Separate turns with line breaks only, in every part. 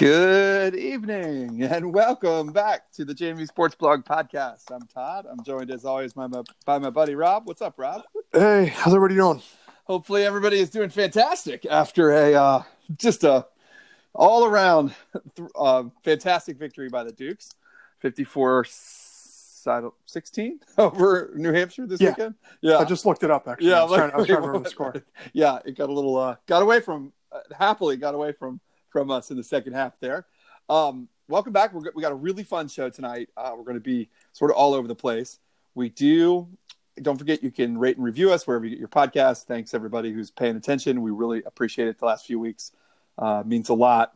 Good evening and welcome back to the JMU Sports Blog podcast. I'm Todd. I'm joined as always by my, by my buddy Rob. What's up, Rob?
Hey, how's everybody doing?
Hopefully everybody is doing fantastic after a uh, just a all around uh, fantastic victory by the Dukes, 54 16 over New Hampshire this
Yeah.
weekend. Yeah,
I just looked it up actually.
yeah,
I was trying, I was trying to remember the score.
yeah, it got a little uh, got away from uh, happily got away from from us in the second half there. Um, welcome back. We're, we got a really fun show tonight. Uh, we're going to be sort of all over the place. We do. Don't forget you can rate and review us wherever you get your podcast. Thanks everybody who's paying attention. We really appreciate it. The last few weeks uh, means a lot.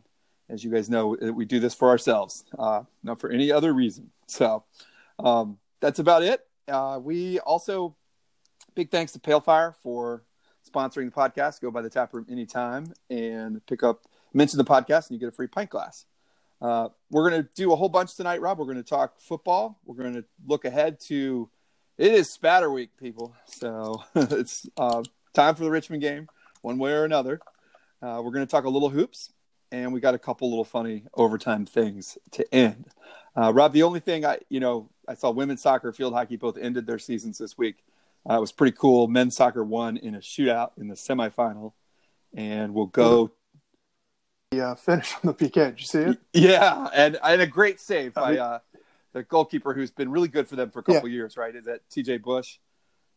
As you guys know, we do this for ourselves, uh, not for any other reason. So um, that's about it. Uh, we also big thanks to Pale Fire for sponsoring the podcast. Go by the tap room anytime and pick up, mention the podcast, and you get a free pint glass. Uh, we're going to do a whole bunch tonight, Rob. We're going to talk football. We're going to look ahead to it is Spider Week, people. So it's uh, time for the Richmond game, one way or another. Uh, we're going to talk a little hoops, and we got a couple little funny overtime things to end. Uh, Rob, the only thing I, you know, I saw women's soccer, field hockey both ended their seasons this week. Uh, it was pretty cool. Men's soccer won in a shootout in the semifinal, and we'll go.
Uh, finish on the PK. Did you see it?
Yeah, and and a great save
I
by uh, the goalkeeper who's been really good for them for a couple years. Right? Is that T.J. Bush?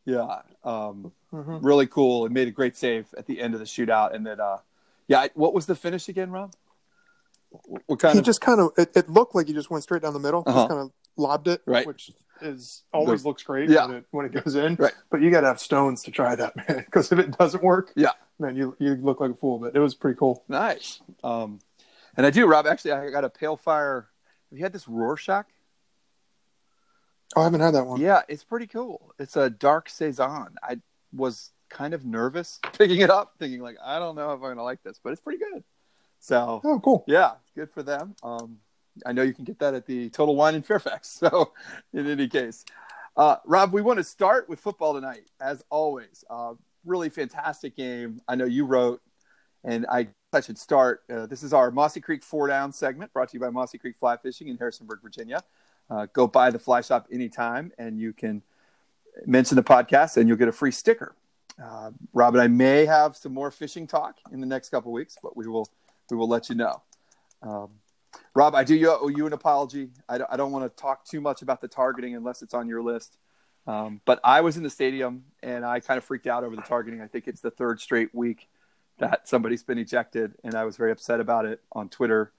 Yeah, um,
Mhm.
really cool. And made a great save at the end of the shootout. And then, uh, yeah, what was the finish again, Rob? What- What kind
He
of?
just kind of it, it looked like he just went straight down the middle.
Uh-huh.
Just kind of lobbed it,
Right.
which is always looks great
Yeah.
when, it, when it goes in.
Right.
But you got to have stones to try that, man. Because if it doesn't work,
Yeah.
man, you you look like a fool. But it was pretty cool.
Nice. Um, and I do, Rob. Actually, I got a Pale Fire. Have you had this Rorschach?
Oh, I haven't had that one.
Yeah, it's pretty cool. It's a dark saison. I was kind of nervous picking it up, thinking like, I don't know if I'm gonna like this, but it's pretty good. So
Oh, cool.
yeah, good for them. Um, I know you can get that at the Total Wine in Fairfax. So in any case, uh, Rob, we want to start with football tonight, as always. Uh, really fantastic game. I know you wrote, and I, I should start. Uh, this is our Mossy Creek Four Down segment, brought to you by Mossy Creek Fly Fishing in Harrisonburg, Virginia. Uh, go by the fly shop anytime, and you can mention the podcast, and you'll get a free sticker. Uh, Rob and I may have some more fishing talk in the next couple weeks, but we will we will let you know. Um, Rob, I do you, owe you an apology. I don't, I don't want to talk too much about the targeting unless it's on your list. Um, but I was in the stadium and I kind of freaked out over the targeting. I think it's the third straight week that somebody's been ejected, and I was very upset about it on Twitter.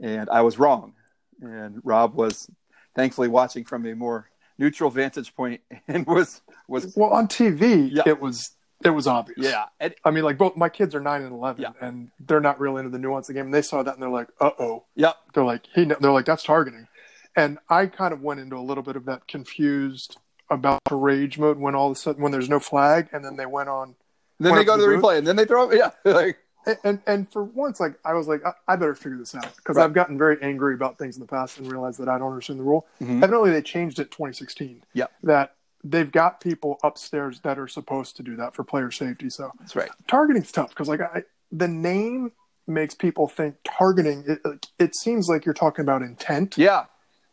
And I was wrong. And Rob was thankfully watching from a more neutral vantage point and was was
Well, on TV,
Yeah.
it was it was obvious.
yeah. And,
I mean, like both my kids are nine and eleven,
Yeah.
and they're not really into the nuance of the game. And they saw that and they're like, "Uh oh."
yep.
They're like, "He," they're like, "That's targeting," and I kind of went into a little bit of that confused about the rage mode when all of a sudden when there's no flag, and then they went on,
Then
Went
they go
to
the
the booth?
replay, and then they throw. Yeah, like
and and, and for once, like I was like, I, I better figure this out because
Right.
I've gotten very angry about things in the past and realized that I don't understand the rule.
Mhm.
Evidently, they changed it 2016.
Yeah.
That they've got people upstairs that are supposed to do that for player safety. So
that's right.
targeting's tough because like I, the name makes people think targeting it, it seems like you're talking about intent.
Yeah,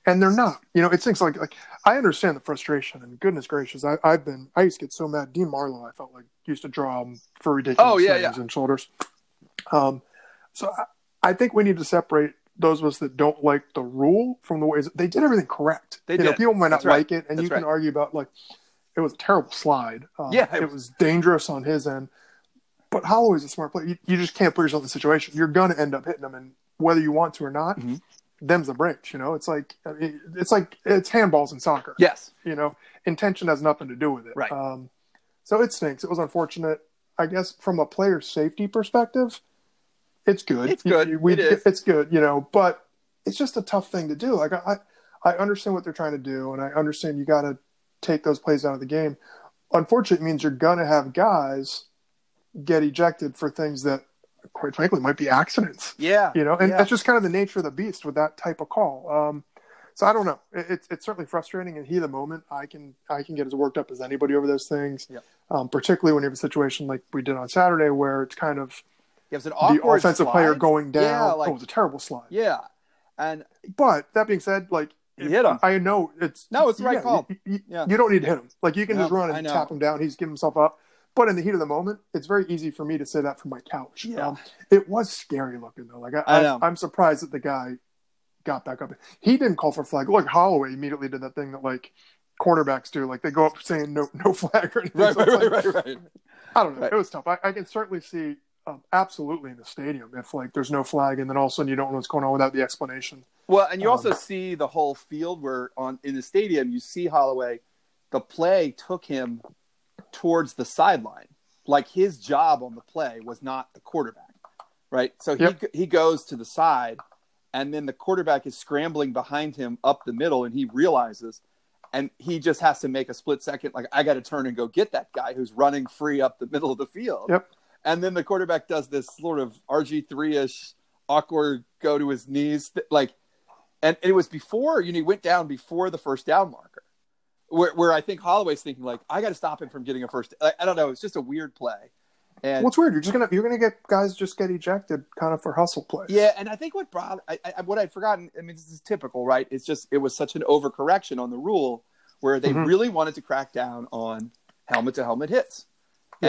and they're not. You know it seems like like i understand the frustration and goodness gracious I, i've been i used to get so mad. Dean marlowe i felt like used to draw him for ridiculous
Oh, yeah,
things and shoulders. Um so I, I think we need to separate those of us that don't like the rule from the ways they did everything correct
They
you know
did.
people might not
That's right.
like it and
That's
you can
right.
argue about like it was a terrible slide um,
Yeah, it
it, was dangerous on his end but Holloway's a smart player. You, you just can't put yourself in the situation. You're going to end up hitting them, and whether you want to or not,
Mhm.
them's the breaks. You know, it's like it's like it's handballs in soccer.
yes,
You know, intention has nothing to do with it.
Right.
Um, so it stinks. It was unfortunate. I guess from a player safety perspective, it's good.
It's good.
You- we-
It is.
It's good. You know, but it's just a tough thing to do. Like I, I understand what they're trying to do, and I understand you got to take those plays out of the game. Unfortunately, it means you're gonna have guys get ejected for things that, quite frankly, might be accidents.
yeah,
You know, and
Yeah.
that's just kind of the nature of the beast with that type of call. Um, so I don't know. It, it's it's certainly frustrating. And he, the moment, I can I can get as worked up as anybody over those things.
Yep.
Um, particularly when you have a situation like we did on Saturday, where it's kind of
He has an
the
awkward
offensive player going down.
Yeah, like
oh, it was a terrible slide.
yeah, and
But that being said, like
He hit him.
I know it's
No, it's the right
yeah,
call.
You, you-
Yeah.
you don't need to hit him. Like you can
No,
just run and tap him down. He's giving himself up. But in the heat of the moment, it's very easy for me to say that from my couch.
Yeah.
Um, it was scary looking though. Like I,
I.
I'm surprised that the guy got back up. He didn't call for flag. Look, Holloway immediately did that thing that like cornerbacks do. Like they go up saying no no flag or anything.
right,
So
right,
like-
right, right, right.
I don't know.
Right.
It was tough. I, I can certainly see um, absolutely in the stadium if like there's no flag and then all of a sudden you don't know what's going on without the explanation.
Well, and you
Um,
also see the whole field where on in the stadium you see Holloway. The play took him towards the sideline. Like his job on the play was not the quarterback, right? So he
Yep.
he goes to the side, and then the quarterback is scrambling behind him up the middle, and he realizes, and he just has to make a split second. Like I got to turn and go get that guy who's running free up the middle of the field.
Yep.
And then the quarterback does this sort of RG three ish awkward go to his knees, th- like, and it was before you know he went down before the first down marker, where where I think Holloway's thinking like I got to stop him from getting a first. I, I don't know. It's just a weird play, and
What's weird? You're just gonna you're gonna get guys just get ejected kind of for hustle plays.
yeah, and I think what brought I, I, what I'd forgotten. I mean, this is typical, right? It's just it was such an overcorrection on the rule where they
Mhm.
really wanted to crack down on helmet to helmet hits,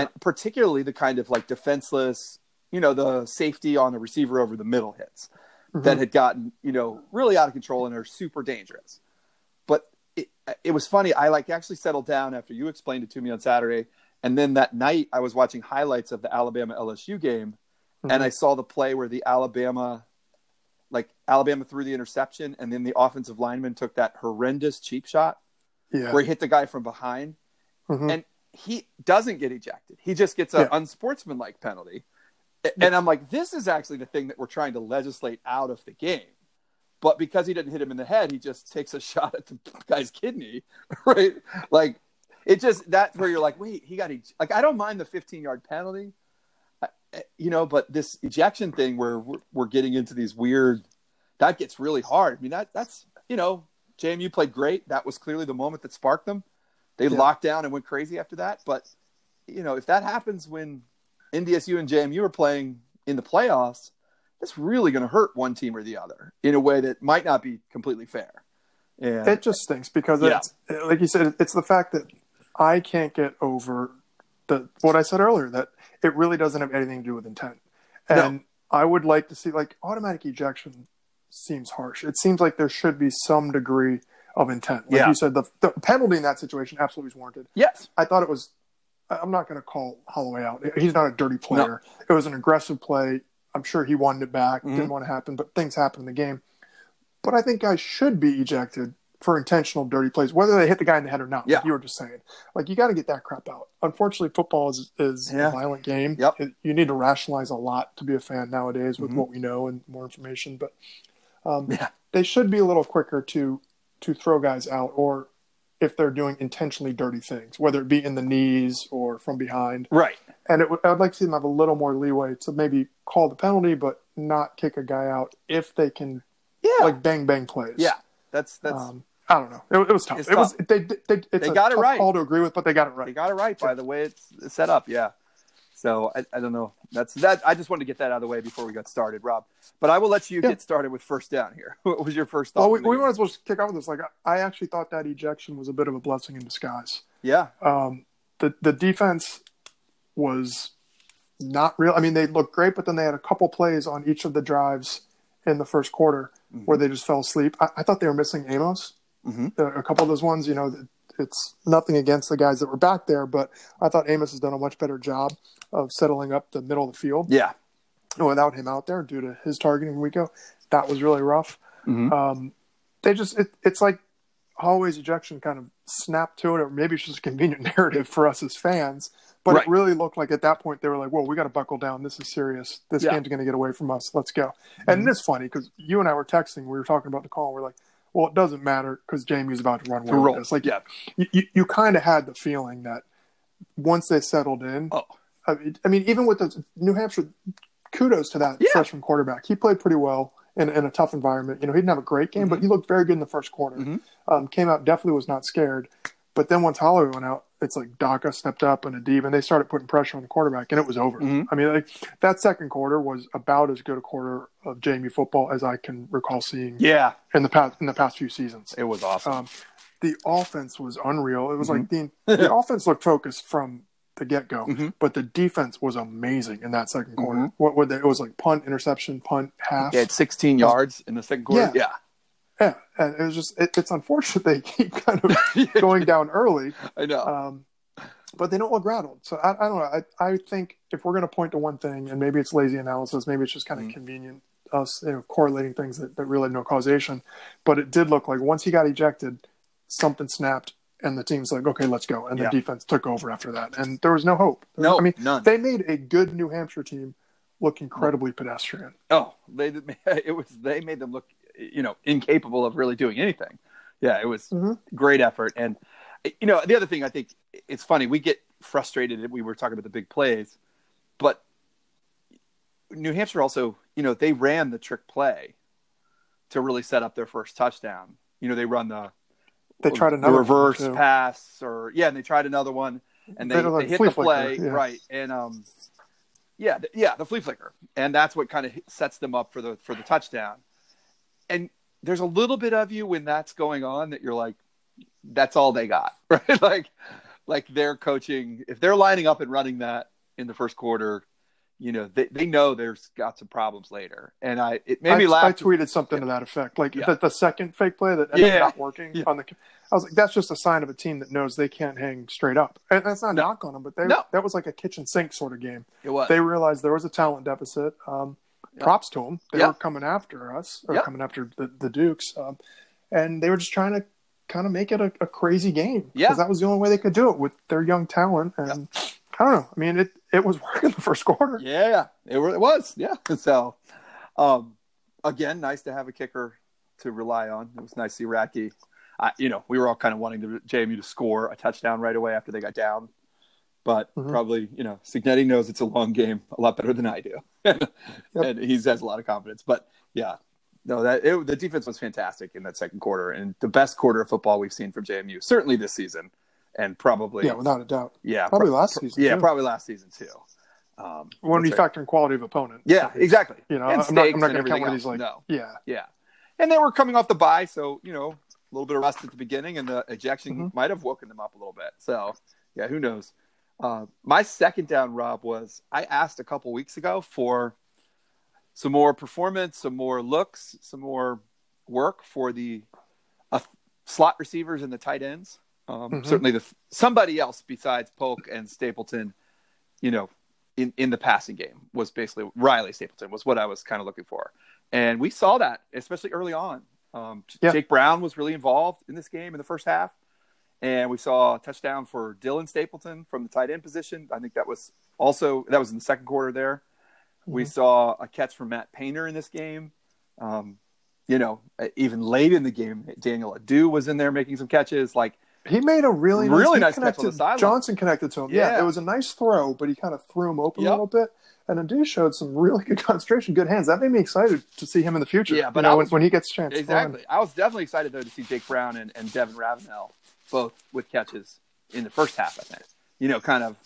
and particularly the kind of like defenseless, you know, the safety on the receiver over the middle hits
Mhm.
that had gotten you know really out of control and are super dangerous. But it, it was funny. I like actually settled down after you explained it to me on Saturday, and then that night I was watching highlights of the Alabama LSU game
Mhm.
and I saw the play where the Alabama, like Alabama threw the interception, and then the offensive lineman took that horrendous cheap shot
yeah.
where he hit the guy from behind,
Mhm.
and he doesn't get ejected. He just gets an
Yeah.
unsportsmanlike penalty. And I'm like, this is actually the thing that we're trying to legislate out of the game. But because he didn't hit him in the head, he just takes a shot at the guy's kidney, right? Like, it just that's where you're like, wait, he got ej- like I don't mind the 15 yard penalty, uh, uh, you know, but this ejection thing where we're, we're getting into these weird, that gets really hard. I mean, that that's you know, JMU played great. That was clearly the moment that sparked them. They
Yeah.
locked down and went crazy after that. But you know, if that happens when NDSU and JMU are playing in the playoffs, that's really going to hurt one team or the other in a way that might not be completely fair. And
It just stinks because
Yeah.
it's like you said, it's the fact that I can't get over the what I said earlier that it really doesn't have anything to do with intent. And I would like to see like automatic ejection seems harsh. It seems like there should be some degree of intent. Like
Yeah.
you said, the, the penalty in that situation absolutely was warranted.
yes,
I thought it was. I'm not going to call Holloway out. He's not a dirty player. It was an aggressive play. I'm sure he wanted it back.
Mhm.
Didn't want to happen, but things happen in the game. But I think guys should be ejected for intentional dirty plays, whether they hit the guy in the head or not.
Yeah.
Like you were just saying, like you got to get that crap out. Unfortunately, football is is
Yeah.
a violent game.
Yep.
It- you need to rationalize a lot to be a fan nowadays with
Mhm.
what we know and more information. But um,
Yeah.
they should be a little quicker to to throw guys out or if they're doing intentionally dirty things, whether it be in the knees or from behind.
right.
And it, would- I would like to see them have a little more leeway to maybe call the penalty, but not kick a guy out if they can
Yeah,
like bang bang plays.
yeah. That's that's
Um, I don't know. It, it was tough.
It's
it was
tough.
they they, it's
They
a
got it right.
call to agree with, but they got it right.
they got it right by the way it's set up. Yeah. So I, I don't know. That's that. I just wanted to get that out of the way before we got started, Rob. But I will let you
Yeah.
get started with first down here. What was your first thought?
well, we, we might as well just kick off with this. Like I actually thought that ejection was a bit of a blessing in disguise.
yeah.
Um, the the defense was not real. I mean, they looked great, but then they had a couple plays on each of the drives in the first quarter
Mhm.
where they just fell asleep. I, I thought they were missing Amos.
Mhm.
Uh, a couple of those ones, you know, it's nothing against the guys that were back there, but I thought Amos has done a much better job of settling up the middle of the field
Yeah.
without him out there due to his targeting we go. That was really rough.
Mhm.
Um, they just it, it's like Holloway's ejection kind of snapped to it, or maybe it's just a convenient narrative for us as fans. But
Right.
it really looked like at that point they were like, "Whoa, we got to buckle down. This is serious. This
Yeah.
game's going to get away from us. Let's go." And it's funny because you and I were texting. We were talking about the call. And we're like, "Well, it doesn't matter because JMU's about to run away with this." Like,
yeah.
you, you, you kind of had the feeling that once they settled in,
Oh.
I mean, I mean, even with the New Hampshire, kudos to that
Yeah.
freshman quarterback. He played pretty well in, in a tough environment. You know, he didn't have a great game, but he looked very good in the first quarter.
Mhm.
Um, came out definitely was not scared. But then once Holloway went out, it's like Daka stepped up and Adeeb, and they started putting pressure on the quarterback, and it was over.
Mhm.
I mean, like that second quarter was about as good a quarter of JMU football as I can recall seeing
Yeah,
in the past in the past few seasons.
it was awesome.
Um, the offense was unreal. It was like the
Mm-hmm.
the offense looked focused from the get go,
Mhm.
but the defense was amazing in that second quarter.
Mhm.
What would they? It was like punt, interception, punt, half.
They had 16 yards in the second quarter.
Yeah. Yeah, and it was just it, it's unfortunate they keep kind of going down early,
I know.
um, but they don't look rattled. So I, I don't know. I, I think if we're going to point to one thing, and maybe it's lazy analysis, maybe it's just kind of
Mhm.
convenient us you know, correlating things that, that really have no causation. But it did look like once he got ejected, something snapped, and the team's like, okay, let's go, and
Yeah.
the defense took over after that, and there was no hope.
no,
I mean
none.
they made a good New Hampshire team look incredibly pedestrian.
Oh, they did- it was they made them look, you know, incapable of really doing anything. Yeah, it was
Mhm.
great effort, and you know, the other thing I think it's funny we get frustrated. That we were talking about the big plays, but New Hampshire also, you know, they ran the trick play to really set up their first touchdown. You know, they run the
They tried
the reverse pass, or yeah, and they tried another one, and they,
They like
they hit the flea
flicker, yeah.
right, and um, yeah, yeah, the flea flicker, and that's what kind of sets them up for the for the touchdown. And there's a little bit of you when that's going on that you're like, that's all they got, right? like, like they're coaching if they're lining up and running that in the first quarter. You know, they, they know there's got some problems later, and I it made me laugh.
I tweeted something to that effect, like
Yeah.
the, the second fake play that ended
Yeah.
up not working
Yeah.
on the. I was like, that's just a sign of a team that knows they can't hang straight up, and that's not a
No.
knock on them, but they
No.
that was like a kitchen sink sort of game.
it was
They realized there was a talent deficit. Um, Props to them; they
Yeah.
were coming after us, or
Yeah.
coming after the, the Dukes, um, and they were just trying to kind of make it a, a crazy game
Yeah.
that was the only way they could do it with their young talent. And I don't know. I mean, it it was working the first quarter.
Yeah, it, it was. Yeah. So, um, again, nice to have a kicker to rely on. It was nice to see Ratke. I, you know, we were all kind of wanting the JMU to score a touchdown right away after they got down, but
Mhm.
probably you know Cignetti knows it's a long game a lot better than I do, and he has a lot of confidence. But yeah, no, that it, the defense was fantastic in that second quarter, and the best quarter of football we've seen from JMU certainly this season, and probably
Yeah, without a doubt.
yeah,
Probably
pro-
last season.
yeah,
too.
probably last season too. Um,
when you
right.
factor in quality of opponent.
Yeah,
So,
exactly.
You know,
And
I'm not, I'm not going to count one of these like,
No.
yeah,
Yeah. And they were coming off the bye, so, you know, a little bit of rust at the beginning, and the ejection
Mhm.
might have woken them up a little bit. So, yeah, who knows? Uh, my second down, Rob, was I asked a couple weeks ago for some more performance, some more looks, some more work for the uh, slot receivers and the tight ends. Um,
Mhm.
Certainly, the somebody else besides Polk and Stapleton, you know, in, in the passing game was basically Riley Stapleton was what I was kind of looking for, and we saw that especially early on. Um,
Yeah.
Jake Brown was really involved in this game in the first half, and we saw a touchdown for Dylan Stapleton from the tight end position. I think that was also that was in the second quarter there. We
Mhm.
saw a catch from Matt Painter in this game. Um, you know, even late in the game, Daniel Adu was in there making some catches. Like,
He made a really nice,
Really
he
nice catch on the sideline.
Johnson connected to him. Yeah.
Yeah.
it was a nice throw, but he kind of threw him open
Yep.
a little bit. And Adu showed some really good concentration, good hands. That made me excited to see him in the future.
Yeah, but
you know,
I
when, when he gets a chance.
Exactly. I was definitely excited though to see Jake Brown and, and Devin Ravenel both with catches in the first half. I think you know, kind of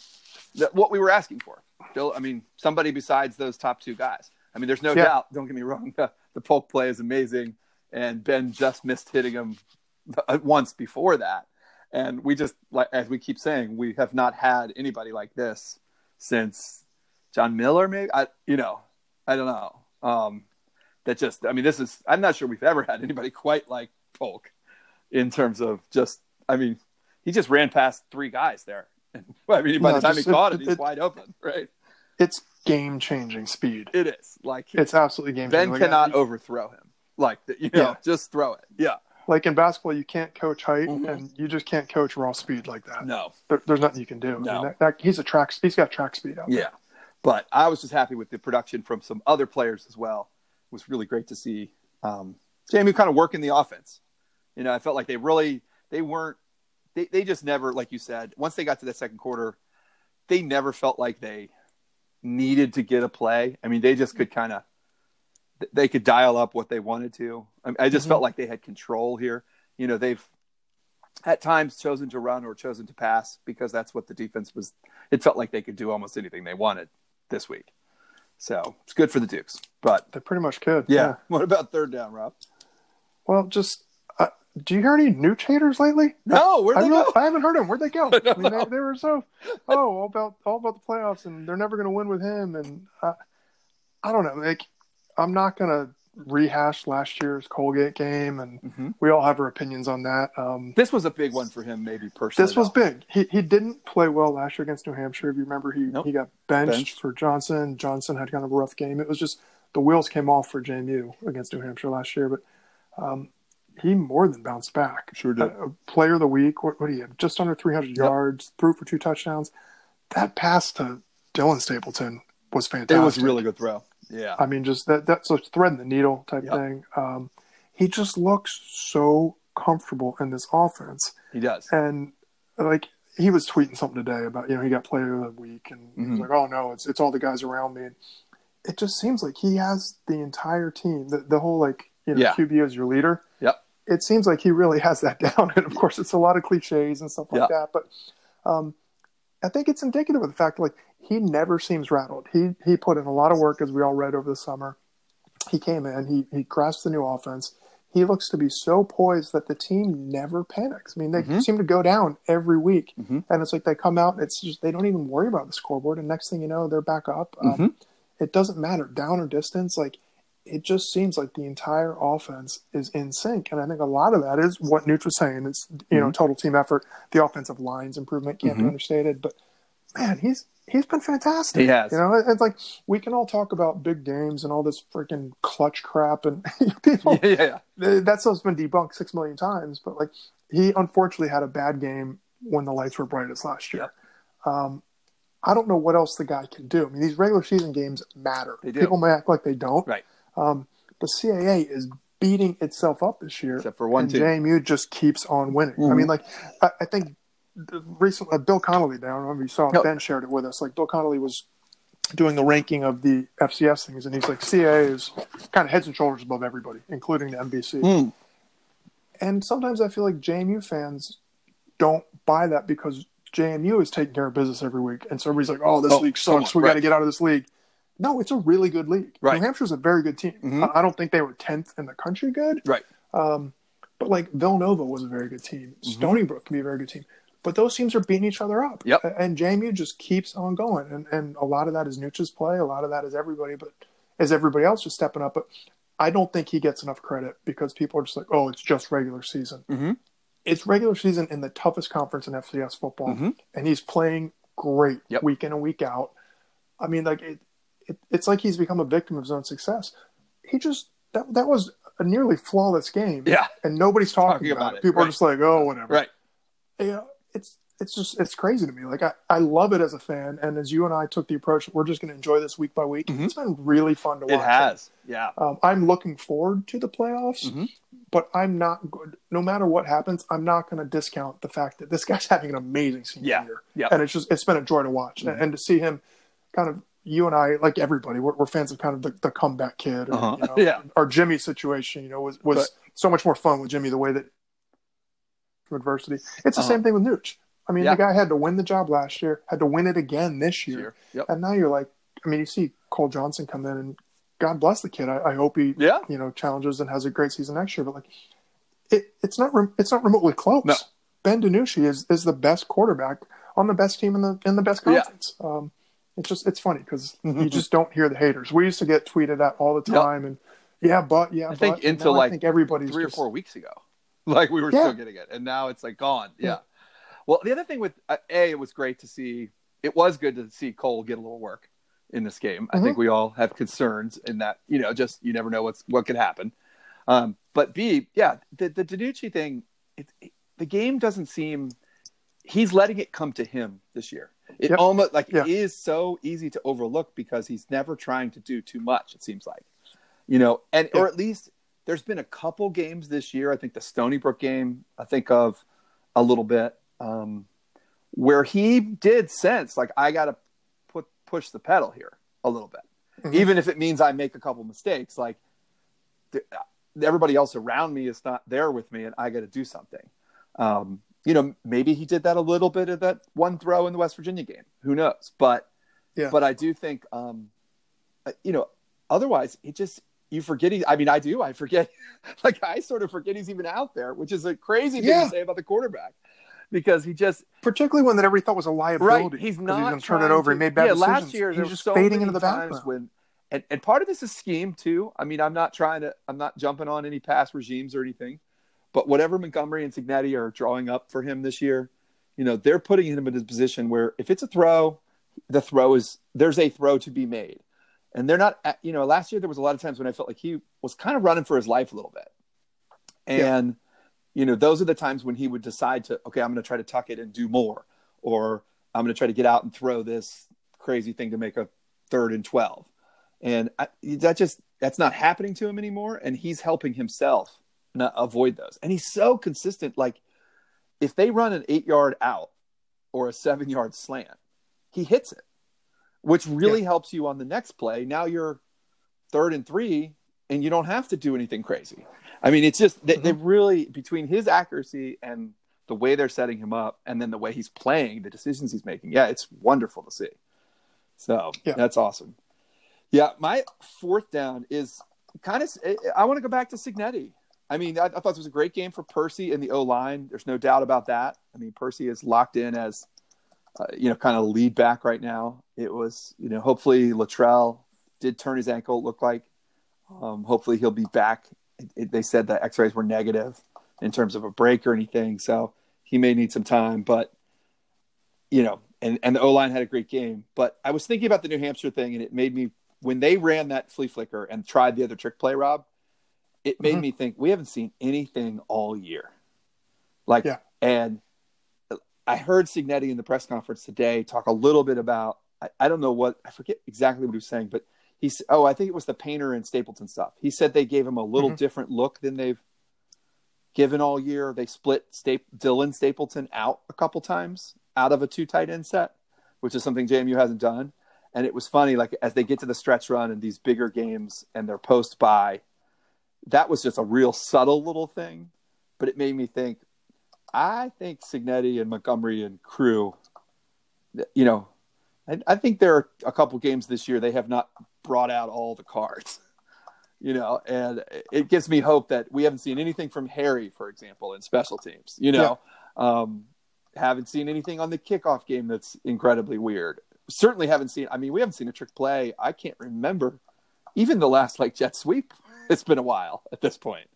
what we were asking for. Bill, I mean, somebody besides those top two guys. I mean, there's no
Yeah.
doubt. Don't get me wrong. The, the Polk play is amazing, and Ben just missed hitting him once before that. And we just, like as we keep saying, we have not had anybody like this since John Miller. Maybe I, you know, I don't know. Um, that just i mean this is i'm not sure we've ever had anybody quite like polk in terms of just i mean he just ran past three guys there i mean by
No,
the time
just-
he caught
it-
it, he's
it-
wide open right
It's game changing speed.
it is like
It's absolutely game changing
ben
changing.
cannot overthrow him like you know
Yeah.
just throw it yeah
like in basketball, you can't coach height,
Mhm.
and you just can't coach raw speed like that.
no
There, there's nothing you can do. I
No.
mean, that, that, he's a track. He's got track speed out. there.
yeah but i was just happy with the production from some other players as well it was really great to see um JMU kind of work in the offense you know i felt like they really they weren't they, they just never like you said once they got to the second quarter they never felt like they needed to get a play i mean they just could kind of they could dial up what they wanted to i, mean, I just
Mhm.
felt like they had control here you know they've at times chosen to run or chosen to pass because that's what the defense was. It felt like they could do almost anything they wanted this week. So it's good for the Dukes. But
They pretty much could.
yeah, what about third down, Rob?
Well, just do you hear any Nooch haters lately?
No, where'd
I,
they go?
I haven't heard them. Where'd they go? I mean, they, they were so oh all about all about the playoffs, and they're never going to win with him. And uh, I don't know. Like, I'm not going to rehash last year's Colgate game, and
Mhm.
we all have our opinions on that. Um,
This was a big one for him, maybe personally.
this was big. He he didn't play well last year against New Hampshire. If you remember, he
Nope.
he got benched,
Benched.
for Johnson. Johnson had kind of a rough game. It was just the wheels came off for JMU against New Hampshire last year, but um, he more than bounced back.
Sure did.
Uh, player of the week. What, what do you have? Just under 300 yards. Threw for two touchdowns. That pass to Dylan Stapleton was fantastic.
It was a really good throw. Yeah.
I mean, just that that's a thread in the needle type
Yep.
thing. Um, he just looks so comfortable in this offense,
He does.
and like he was tweeting something today about you know he got player of the week, and he
Mhm.
was like, oh no, it's it's all the guys around me. And it just seems like he has the entire team, the the whole like you know
Yeah.
QB as your leader.
Yep.
It seems like he really has that down, and of course it's a lot of cliches and stuff like
Yep.
that, but. Um, I think it's indicative of the fact that like he never seems rattled. He he put in a lot of work as we all read over the summer. He came in, he he grasped the new offense. He looks to be so poised that the team never panics. I mean, they
Mhm.
seem to go down every week,
Mhm.
and it's like they come out. It's just they don't even worry about the scoreboard, and next thing you know, they're back up. Um,
Mhm.
it doesn't matter down or distance. Like it just seems like the entire offense is in sync, and I think a lot of that is what Nooch was saying. It's you know total team effort. The offensive lines improvement can't be
Mhm.
understated, but man, he's he's been fantastic.
He has.
You know, it- it's like we can all talk about big games and all this freaking clutch crap, and people
yeah, yeah, yeah.
that stuff's been debunked six million times. But like he unfortunately had a bad game when the lights were brightest last year. Um, I don't know what else the guy can do. I mean, these regular season games matter.
They do.
People may act like they don't.
Right.
Um, the CAA is beating itself up this year,
Except for one
and
team.
JMU just keeps on winning. I
Mhm.
mean, like I, I think recently uh, Bill Connolly down. I don't know if you saw.
Yep.
Ben shared it with us. Like Bill Connolly was doing the ranking of the FCS things, and he's like, CAA is kind of heads and shoulders above everybody, including the NBC.
Mm.
And sometimes I feel like JMU fans don't buy that because JMU is taking care of business every week, and so everybody's like, "Oh, this
Oh,
league sucks. we got to get out of this league." No, it's a really good league.
Right.
New Hampshire's a very good team.
Mhm.
I don't think they were tenth in the country good,
Right.
um, but like Villanova was a very good team.
Mm-hmm.
Stony Brook can be a very good team. But those teams are beating each other up.
Yep.
And JMU just keeps on going. And and a lot of that is Nooch's play. A lot of that is everybody, but is everybody else just stepping up. But I don't think he gets enough credit because people are just like, oh, it's just regular season.
Mhm.
It's regular season in the toughest conference in FCS football,
Mhm.
and he's playing great
Yep.
week in and week out. I mean, like it, it, it's like he's become a victim of his own success. He just that that was a nearly flawless game,
Yeah.
and nobody's talking,
Talking
about,
about
it. People
right.
are just like, oh, whatever
Right.
you know, it's it's just it's crazy to me. Like I, I love it as a fan, and as you and I took the approach, we're just going to enjoy this week by week.
Mhm.
It's been really fun to watch.
It has. Yeah.
Um, I'm looking forward to the playoffs,
Mhm.
but I'm not good. No matter what happens, I'm not going to discount the fact that this guy's having an amazing senior
Yeah.
year,
Yeah.
and it's just it's been a joy to watch,
Mhm.
and, and to see him kind of. You and I, like everybody, we're, we're fans of kind of the, the comeback kid. Or,
Uh-huh.
you know,
Yeah.
Our Jimmy situation, you know, was, was
But-
so much more fun with Jimmy the way that from adversity. It's the
Uh-huh.
same thing with Nooch. I mean,
Yeah.
the guy had to win the job last year, had to win it again this year,
Sure. Yep.
and now you're like, I mean, you see Cole Johnson come in, and God bless the kid. I, I hope he,
Yeah.
you know, challenges and has a great season next year. But like, it, it's not, rem- it's not remotely close.
No.
Ben DiNucci is is the best quarterback on the best team in the in the best
Yeah.
conference. Um, it's just it's funny because you just don't hear the haters. We used to get tweeted at all the
Yep.
time, and yeah, but yeah,
I think
but, and
until, like,
I think everybody's
Three or
just-
four weeks ago. Like we were
Yeah.
still getting it. And now it's like gone. Yeah.
Yeah.
Well, the other thing with uh, A, it was great to see. It was good to see Cole get a little work in this game. I
Mhm.
think we all have concerns in that, you know, just you never know what's what could happen. Um, but B, yeah, the the DiNucci thing, it, it- the game doesn't seem he's letting it come to him this year. It
Yep.
almost like
Yeah.
it is so easy to overlook because he's never trying to do too much. It seems like, you know, and
Yeah.
or at least there's been a couple games this year. I think the Stony Brook game I think of a little bit um, where he did sense like I got to put push the pedal here a little bit,
Mhm.
even if it means I make a couple mistakes. Like th- everybody else around me is not there with me, and I got to do something. Um, you know, maybe he did that a little bit of that one throw in the West Virginia game. Who knows? But
Yeah.
but I do think, um, uh, you know, otherwise it just you forget. He, I mean, I do. I forget. like I sort of forget he's even out there, which is a crazy thing
Yeah.
to say about the quarterback because he just
Particularly one that everybody thought was a liability.
right. He's not
going to turn it over.
to-
he made bad
yeah,
decisions.
Last year,
he
there
was
was
just
so
fading into the
times
background.
when, and, and part of this is scheme too. I mean, I'm not trying to, I'm not jumping on any past regimes or anything, but whatever Montgomery and Cignetti are drawing up for him this year, you know, they're putting him in a position where if it's a throw, the throw is there's a throw to be made, and they're not. You know, last year there was a lot of times when I felt like he was kind of running for his life a little bit, and you know, those are the times when he would decide to, okay, I'm going to try to tuck it and do more, or I'm going to try to get out and throw this crazy thing to make a third and 12. And I, that just, that's not happening to him anymore. And he's helping himself not avoid those. And he's so consistent. Like if they run an eight yard out or a seven yard slant, he hits it, which really helps you on the next play. Now you're third and three and you don't have to do anything crazy. I mean, it's just they, they mm-hmm. really between his accuracy and the way they're setting him up, and then the way he's playing, the decisions he's making. Yeah, it's wonderful to see. So
Yeah.
that's awesome. Yeah, my fourth down is kind of. I want to go back to Cignetti. I mean, I, I thought this was a great game for Percy in the O line. There's no doubt about that. I mean, Percy is locked in as, uh, you know, kind of lead back right now. It was, you know, hopefully Latrell did turn his ankle. It looked like. Um, hopefully he'll be back. It, it, they said the X-rays were negative in terms of a break or anything, so he may need some time. But you know, and and the O line had a great game. But I was thinking about the New Hampshire thing, and it made me when they ran that flea flicker and tried the other trick play, Rob. It made
Mhm.
me think we haven't seen anything all year. Like,
Yeah.
and I heard Cignetti in the press conference today talk a little bit about. I, I don't know what I forget exactly what he was saying, but he's oh I think it was the painter and Stapleton stuff. He said they gave him a little
Mhm.
different look than they've given all year. They split Sta- Dylan Stapleton out a couple times out of a two tight end set, which is something JMU hasn't done. And it was funny, like as they get to the stretch run and these bigger games and their post by, that was just a real subtle little thing, but it made me think. I think Cignetti and Montgomery and crew, you know, I, I think there are a couple games this year they have not brought out all the cards you know, and it gives me hope that we haven't seen anything from Harry, for example, in special teams. You know, um, haven't seen anything on the kickoff game that's incredibly weird. Certainly haven't seen. I mean, we haven't seen a trick play. I can't remember even the last like jet sweep. It's been a while at this point.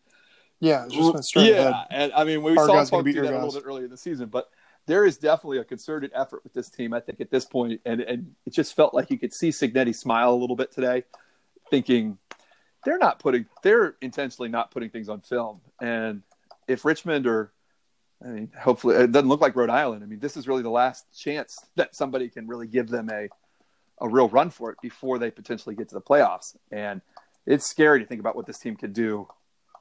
Yeah, it's just been straight
yeah,
ahead.
and I mean, we
Our
saw
guys beat
do that a little bit earlier in the season, but there is definitely a concerted effort with this team. I think at this point, and and it just felt like you could see Cignetti smile a little bit today, thinking they're not putting, they're intentionally not putting things on film. And if Richmond or, I mean, hopefully it doesn't look like Rhode Island. I mean, this is really the last chance that somebody can really give them a a real run for it before they potentially get to the playoffs. And it's scary to think about what this team could do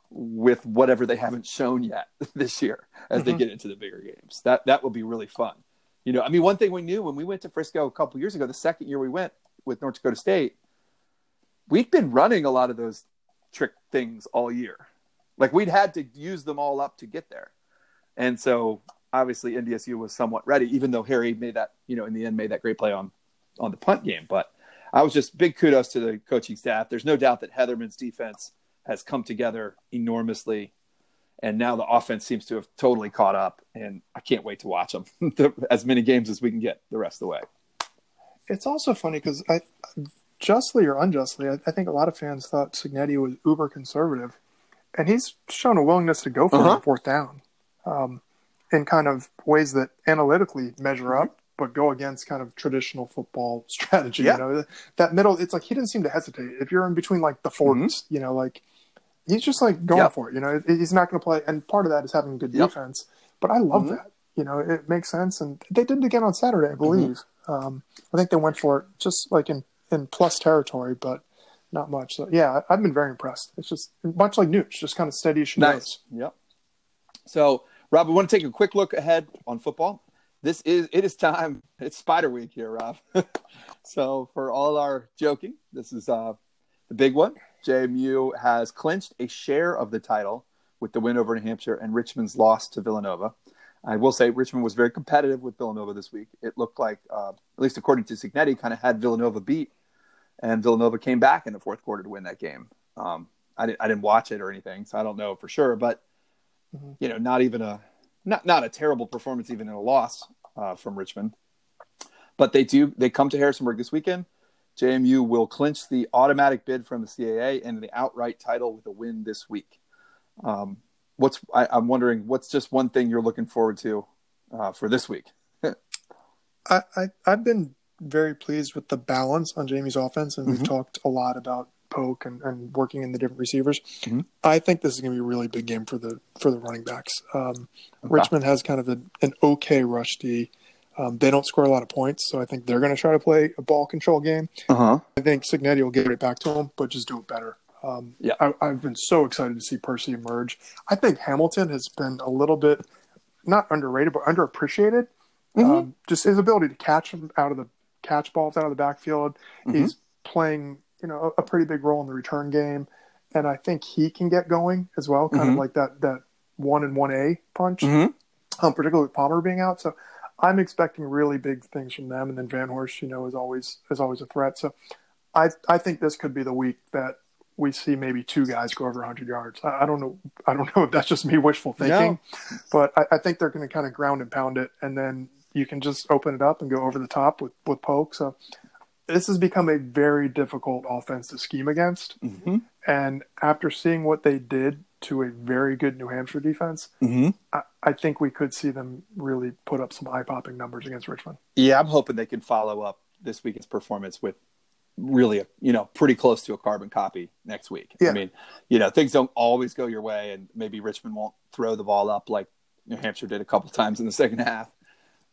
with whatever they haven't shown yet this year as they
Mhm.
get into the bigger games. That that will be really fun. You know, I mean, one thing we knew when we went to Frisco a couple years ago, the second year we went with North Dakota State, we've been running a lot of those trick things all year. Like we'd had to use them all up to get there. And so obviously NDSU was somewhat ready, even though Harry made that, you know, in the end made that great play on on the punt game. But I was just big kudos to the coaching staff. There's no doubt that Hetherman's defense has come together enormously. And now the offense seems to have totally caught up. And I can't wait to watch them as many games as we can get the rest of the way.
It's also funny because I, justly or unjustly, I, I think a lot of fans thought Cignetti was uber conservative, and he's shown a willingness to go for
Uh-huh.
fourth down, um, in kind of ways that analytically measure up, but go against kind of traditional football strategy.
Yeah.
You know, that middle, it's like he didn't seem to hesitate. If you're in between like the 40s, you know, like he's just like going
Mm-hmm. Yep.
for it. You know, he's not going to play, and part of that is having good
Yep.
defense. But I love
Mhm.
that. You know, it makes sense, and they did it again on Saturday, I
Mm-hmm.
believe. Um, I think they went for it just like in in plus territory, but not much. So yeah, I've been very impressed. It's just much like Nooch, just kind of steady as she
Nice.
goes.
Yep. So, Rob, we want to take a quick look ahead on football. This is it is time. It's Spider Week here, Rob. so, for all our joking, this is uh, the big one. JMU has clinched a share of the title with the win over New Hampshire and Richmond's loss to Villanova. I will say Richmond was very competitive with Villanova this week. It looked like, uh, at least according to Cignetti, kind of had Villanova beat, and Villanova came back in the fourth quarter to win that game. Um, I didn't I didn't watch it or anything, so I don't know for sure. But mm-hmm. you know, not even a not not a terrible performance, even in a loss uh, from Richmond. But they do they come to Harrisonburg this weekend. JMU will clinch the automatic bid from the CAA and the outright title with a win this week. Um, what's I, am wondering what's just one thing you're looking forward to uh, for this week?
I, I have been very pleased with the balance on JMU's offense, and mm-hmm. we've talked a lot about Polk and, and working in the different receivers. Mm-hmm. I think this is going to be a really big game for the for the running backs. Um, okay. Richmond has kind of a, an okay rush D. Um, they don't score a lot of points, so I think they're going to try to play a ball control game. Uh-huh. I think Cignetti will get it back to them, but just do it better. Um, yeah, I, have been so excited to see Percy emerge. I think Hamilton has been a little bit not underrated, but underappreciated. Mm-hmm. Um, just his ability to catch them out of the catch balls out of the backfield. Mm-hmm. He's playing you know a, pretty big role in the return game, and I think he can get going as well, kind mm-hmm. of like that that one and one A punch, mm-hmm. um, particularly with Palmer being out. So I'm expecting really big things from them, and then Vanhorse, you know, is always is always a threat. So I I think this could be the week that we see maybe two guys go over 100 yards. I, I don't know. I don't know if that's just me wishful thinking, no. but I, I think they're going to kind of ground and pound it, and then you can just open it up and go over the top with with Polk. So this has become a very difficult offense to scheme against. Mm-hmm. And after seeing what they did to a very good New Hampshire defense, mm-hmm. I, I, think we could see them really put up some eye popping numbers against Richmond.
Yeah, I'm hoping they can follow up this weekend's performance with really, a, you know, pretty close to a carbon copy next week. Yeah. I mean, you know, things don't always go your way, and maybe Richmond won't throw the ball up like New Hampshire did a couple times in the second half.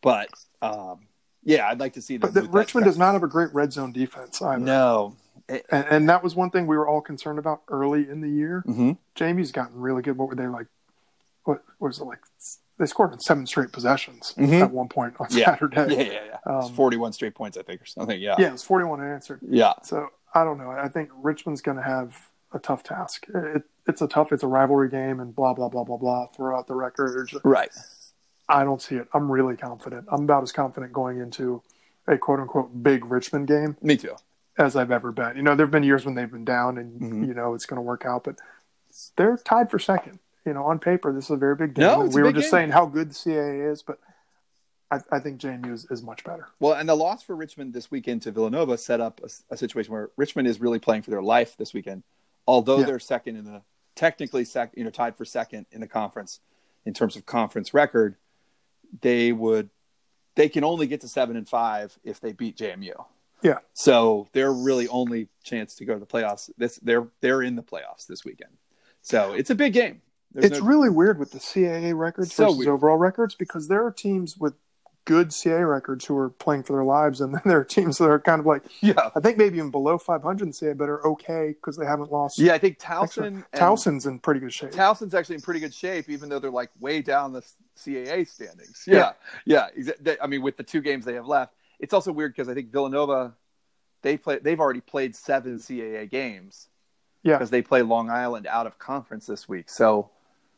But um, yeah, I'd like to see
them. But the, Richmond does not have a great red zone defense either.
No,
and, and, that was one thing we were all concerned about early in the year. Mm-hmm. JMU's gotten really good. What were they like? What, what was it like? They scored on seven straight possessions mm-hmm. at one point on
yeah.
Saturday.
Yeah, yeah, yeah. Um, forty-one straight points, I think, or something. Yeah,
yeah, it was forty-one answered.
Yeah.
So I don't know. I think Richmond's going to have a tough task. It, it's a tough. It's a rivalry game, and blah blah blah blah blah. Throw out the records.
Right.
I don't see it. I'm really confident. I'm about as confident going into a quote unquote big Richmond game.
Me too.
As I've ever been. You know, there have been years when they've been down and, mm-hmm. you know, it's going to work out, but they're tied for second. You know, on paper, this is a very big game.
No,
we
were
just
game.
saying how good the CAA is, but I, I think JMU is, is, much better.
Well, and the loss for Richmond this weekend to Villanova set up a, a situation where Richmond is really playing for their life this weekend, although yeah. they're second in the technically second, you know, tied for second in the conference in terms of conference record they would they can only get to seven and five if they beat JMU.
Yeah.
So their really only chance to go to the playoffs this they're they're in the playoffs this weekend. So it's a big game.
There's it's no... really weird with the CAA records so versus weird. overall records because there are teams with good CA records who are playing for their lives, and then there are teams that are kind of like,
yeah,
I think maybe even below 500 in CA, but are okay because they haven't lost.
Yeah, I think Towson.
Towson's in pretty good shape.
Towson's actually in pretty good shape, even though they're like way down the CAA standings. Yeah, yeah. yeah. I mean, with the two games they have left, it's also weird because I think Villanova, they play. They've already played seven CAA games.
Yeah,
because they play Long Island out of conference this week. So,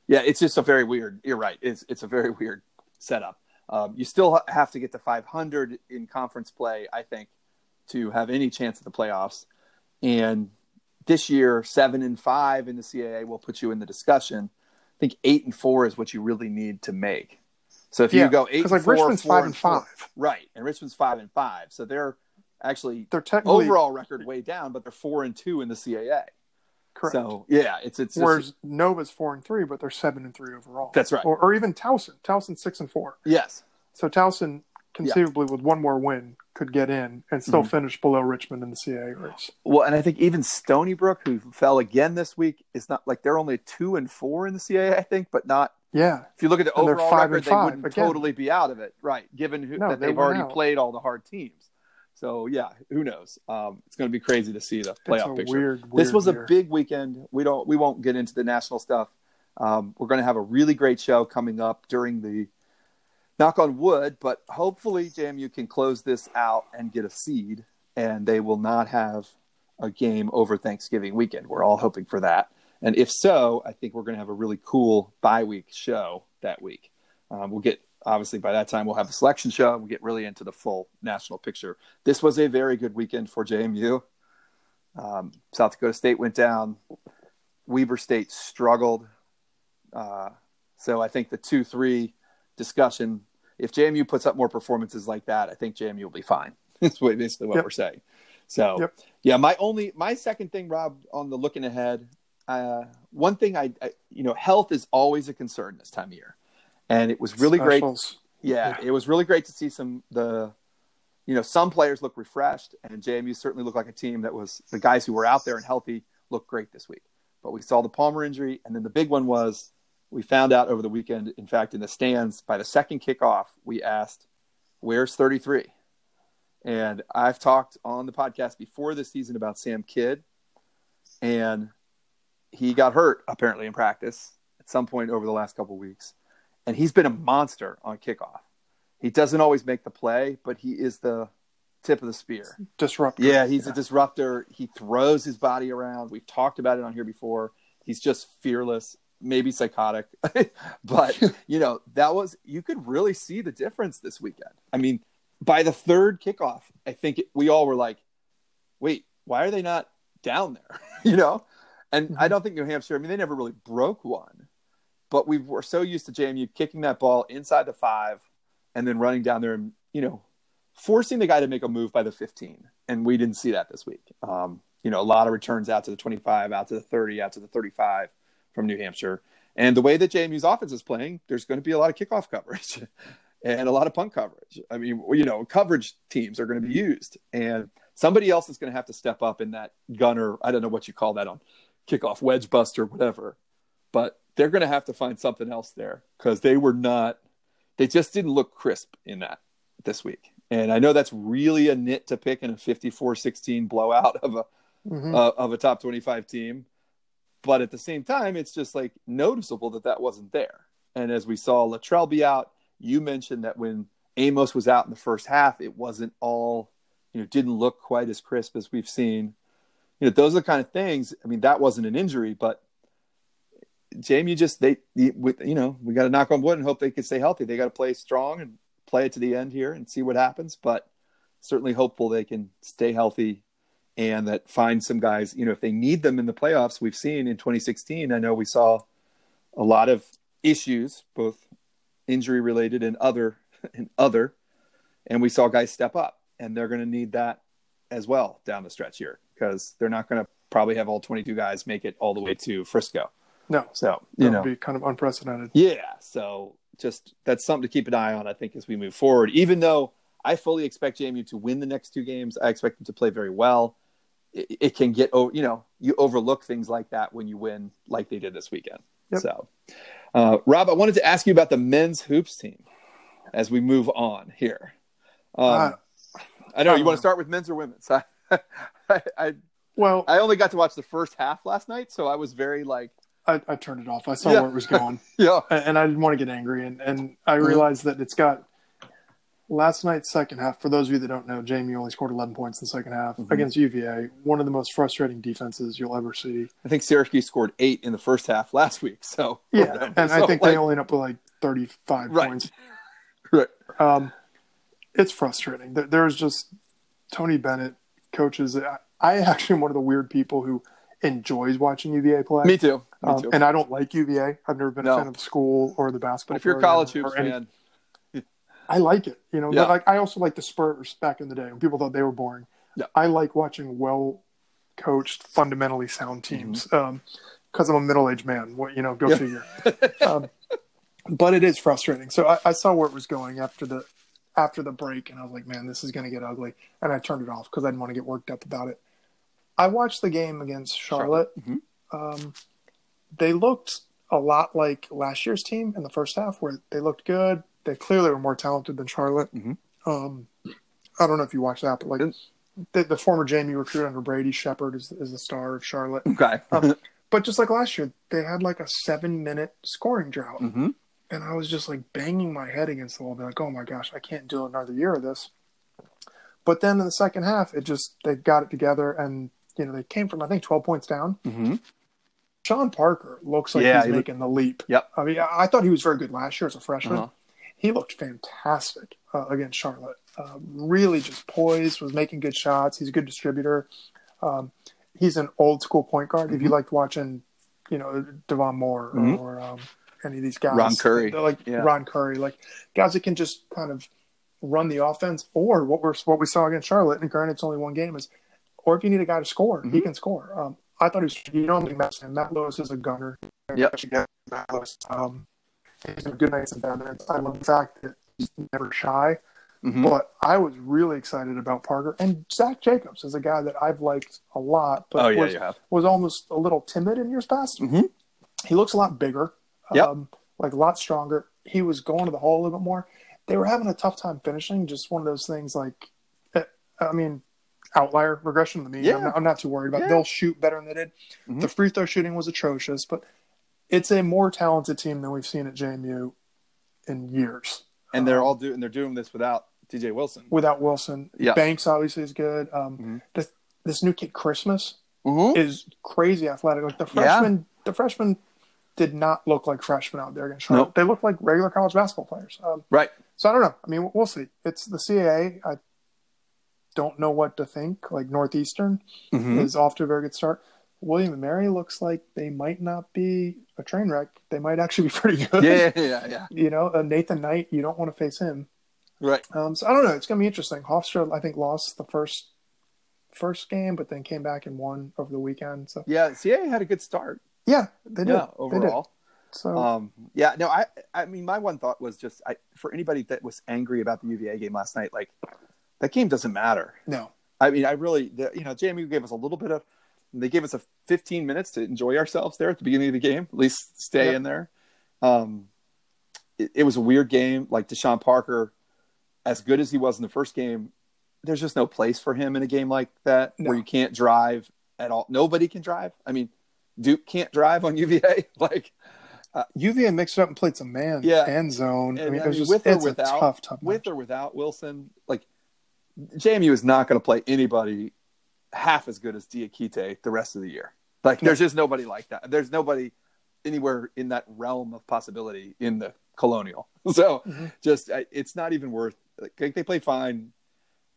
yeah, it's just a very weird. You're right. It's it's a very weird setup. Um, you still have to get to 500 in conference play, I think, to have any chance at the playoffs. And this year, seven and five in the CAA will put you in the discussion. I think eight and four is what you really need to make. So if yeah, you go eight,
like
four,
Richmond's
four
five and five,
four, right? And Richmond's five and five, so they're actually their overall record way down, but they're four and two in the CAA.
Correct.
So yeah, it's it's
whereas
just,
Nova's four and three, but they're seven and three overall.
That's right.
Or, or even Towson. Towson six and four.
Yes.
So Towson conceivably yeah. with one more win could get in and still mm-hmm. finish below Richmond in the CA race.
Well, and I think even Stony Brook, who fell again this week, is not like they're only two and four in the CA, I think, but not.
Yeah.
If you look at the and overall record, they wouldn't again. totally be out of it, right? Given who, no, that they've already out. played all the hard teams. So yeah, who knows? Um, it's going to be crazy to see the playoff picture.
Weird, weird
this was a big weekend. We don't, we won't get into the national stuff. Um, we're going to have a really great show coming up during the knock on wood, but hopefully JMU can close this out and get a seed, and they will not have a game over Thanksgiving weekend. We're all hoping for that. And if so, I think we're going to have a really cool bye week show that week. Um, we'll get obviously by that time we'll have the selection show. and We'll get really into the full national picture. This was a very good weekend for JMU. Um, South Dakota State went down. Weber State struggled. Uh, so I think the two three discussion. If JMU puts up more performances like that, I think JMU will be fine. That's basically what
Yep.
we're saying. So
Yep.
yeah, my only my second thing, Rob, on the looking ahead. Uh, one thing I, I, you know, health is always a concern this time of year, and it was really great yeah,
Yeah.
it was really great to see some the you know some players look refreshed and JMU certainly looked like a team that was the guys who were out there and healthy looked great this week. But we saw the Palmer injury and then the big one was we found out over the weekend in fact in the stands by the second kickoff we asked where's 33? And I've talked on the podcast before this season about Sam Kidd and he got hurt apparently in practice at some point over the last couple of weeks and he's been a monster on kickoff. He doesn't always make the play, but he is the tip of the spear.
Disruptor.
Yeah, he's a disruptor. He throws his body around. We've talked about it on here before. He's just fearless, maybe psychotic, but you know that was you could really see the difference this weekend. I mean, by the third kickoff, I think it, we all were like, "Wait, why are they not down there?" you know, and I don't think New Hampshire. I mean, they never really broke one, but we were so used to JMU kicking that ball inside the five and then running down there and you know forcing the guy to make a move by the 15 and we didn't see that this week um, you know a lot of returns out to the 25 out to the 30 out to the 35 from new hampshire and the way that jmu's offense is playing there's going to be a lot of kickoff coverage and a lot of punt coverage i mean you know coverage teams are going to be used and somebody else is going to have to step up in that gunner i don't know what you call that on kickoff wedge buster whatever but they're going to have to find something else there because they were not they just didn't look crisp in that this week. And I know that's really a nit to pick in a 54-16 blowout of a
Mhm.
uh, of a top 25 team, but at the same time it's just like noticeable that that wasn't there. And as we saw Latrell be out, you mentioned that when Amos was out in the first half, it wasn't all, you know, didn't look quite as crisp as we've seen. You know, those are the kind of things. I mean, that wasn't an injury, but Jamie you just they you know we got to knock on wood and hope they can stay healthy. They got to play strong and play it to the end here and see what happens. But certainly hopeful they can stay healthy and that find some guys. You know, if they need them in the playoffs, we've seen in 2016. I know we saw a lot of issues, both injury related and other and other, and we saw guys step up, and they're going to need that as well down the stretch here because they're not going to probably have all 22 guys make it all the way to Frisco.
No,
So you know,
be kind of unprecedented.
yeah. So just that's something to keep an eye on. I think as we move forward, even though I fully expect JMU to win the next two games, I expect them to play very well. It, it can get oh, you know, you overlook things like that when you win, like they did this weekend.
Yep.
So, uh, Rob, I wanted to ask you about the men's hoops team as we move on here. Um,
Uh,
I know
I
you want to start with men's or women's. I, I, I
Well,
I only got to watch the first half last night, so I was very like,
I, I turned it off. I saw
Yeah.
where it was going,
yeah,
and I didn't want to get angry. And, and I
Mhm.
realized that it's got last night's second half. For those of you that don't know, JMU only scored 11 points in the second half
Mhm.
against UVA. One of the most frustrating defenses you'll ever see.
I think Syracuse scored eight in the first half last week. So
Yeah, and I think
like,
they only end up with like 35
Right.
points.
Right.
Um, it's frustrating. There, there's just Tony Bennett coaches. I, actually am one of the weird people who enjoys watching UVA play.
Me too. Me
Um,
too.
and I don't like UVA. I've never been
No.
a fan of the school or the basketball.
but if you're a college hoops
any-
fan,
I like it. You know,
Yeah.
like I also like the Spurs back in the day when people thought they were boring.
Yeah.
I like watching well coached, fundamentally sound teams
Mm-hmm.
because I'm a middle aged man. What you know, go
Yeah.
figure. um, but it is frustrating. So I, I saw where it was going after the after the break, and I was like, man, this is going to get ugly, and I turned it off because I didn't want to get worked up about it. I watched the game against Charlotte.
Mhm.
Um, they looked a lot like last year's team in the first half, where they looked good. They clearly were more talented than Charlotte.
Mhm.
Um, I don't know if you watched that, but like the, the former JMU recruit under Brady Shepard is, is the star of Charlotte.
okay.
Um, But just like last year, they had like a seven minute scoring drought.
hmm
And I was just like banging my head against the wall, being like, oh my gosh, I can't do another year of this. But then in the second half, it just, they got it together and, you know, they came from, I think, 12 points down.
hmm
Sean Parker looks like
Yeah,
he's
he
making the leap.
Yep.
I mean, I I thought he was very good last year as a freshman.
Uh-huh.
He looked fantastic uh, against Charlotte. Uh, really just poised, was making good shots. He's a good distributor. Um, he's an old school point guard. Mm-hmm. If you mm-hmm. liked watching, you know, Devon Moore mm-hmm. or um, any of these guys,
Ron Curry,
like yeah. Ron Curry, like guys that can just kind of run the offense, or what we're what we saw against Charlotte. And granted, it's only one game. Is or if you need a guy to score, mm-hmm. he can score. Um, I thought he was. You know, Matt, Matt Lewis is a gunner.
Yep.
Um, good nights and bad nights. I love the fact that he's never shy. Mm-hmm. But I was really excited about Parker and Zach Jacobs is a guy that I've liked a lot, but
oh, yeah,
was, was almost a little timid in years past.
Mm-hmm.
He looks a lot bigger,
yep.
um, like a lot stronger. He was going to the hole a little bit more. They were having a tough time finishing. Just one of those things, like eh, I mean, outlier regression to the mean. Yeah. I'm, not, I'm, not, too worried about. They'll shoot better than they did. Mm-hmm. The free throw shooting was atrocious, but it's a more talented team than we've seen at JMU in years.
And they're um, all doing. They're doing this without DJ Wilson.
Without Wilson,
yeah.
Banks obviously is good. Um, mm-hmm. this, this new kid Christmas
mm-hmm.
is crazy athletic. Like the freshman, yeah. the freshman did not look like freshmen out there against Charlotte. Nope. They look like regular college basketball players. Um,
right.
So I don't know. I mean, we'll see. It's the CAA. I don't know what to think. Like Northeastern mm-hmm. is off to a very good start. William and Mary looks like they might not be a train wreck. They might actually be pretty good.
Yeah, yeah, yeah.
You know, uh, Nathan Knight, you don't want to face him.
Right.
Um, so I don't know. It's going to be interesting. Hofstra, I think, lost the first first game, but then came back and won over the weekend. So
yeah, CA had a good start.
Yeah, they did.
Yeah, overall.
Did. So
um, yeah, no, I I mean, my one thought was just I, for anybody that was angry about the UVA game last night, like that game doesn't matter.
No,
I mean, I really, the, you know, JMU gave us a little bit of. They gave us a 15 minutes to enjoy ourselves there at the beginning of the game. At least stay yep. in there. Um, it, it was a weird game. Like Deshon Parker as good as he was in the first game, there's just no place for him in a game like that no. where you can't drive at all. Nobody can drive. I mean, Duke can't drive on UVA. like
uh, UVA mixed it up and played some man
yeah.
and zone.
And, I mean, I mean just, with or without, tough, tough with or without Wilson, like JMU is not going to play anybody half as good as Diakite the rest of the year. Like, there's just nobody like that. There's nobody anywhere in that realm of possibility in the Colonial. So, mm-hmm. just it's not even worth like, they played fine.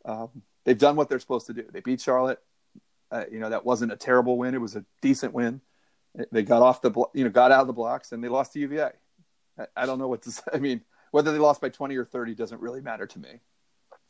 Um, they've done what they're supposed to do. They beat Charlotte. Uh, you know that wasn't a terrible win. It was a decent win. They got off the you know got out of the blocks and they lost to UVA. I, I don't know what to say. I mean, whether they lost by twenty or thirty doesn't really matter to me.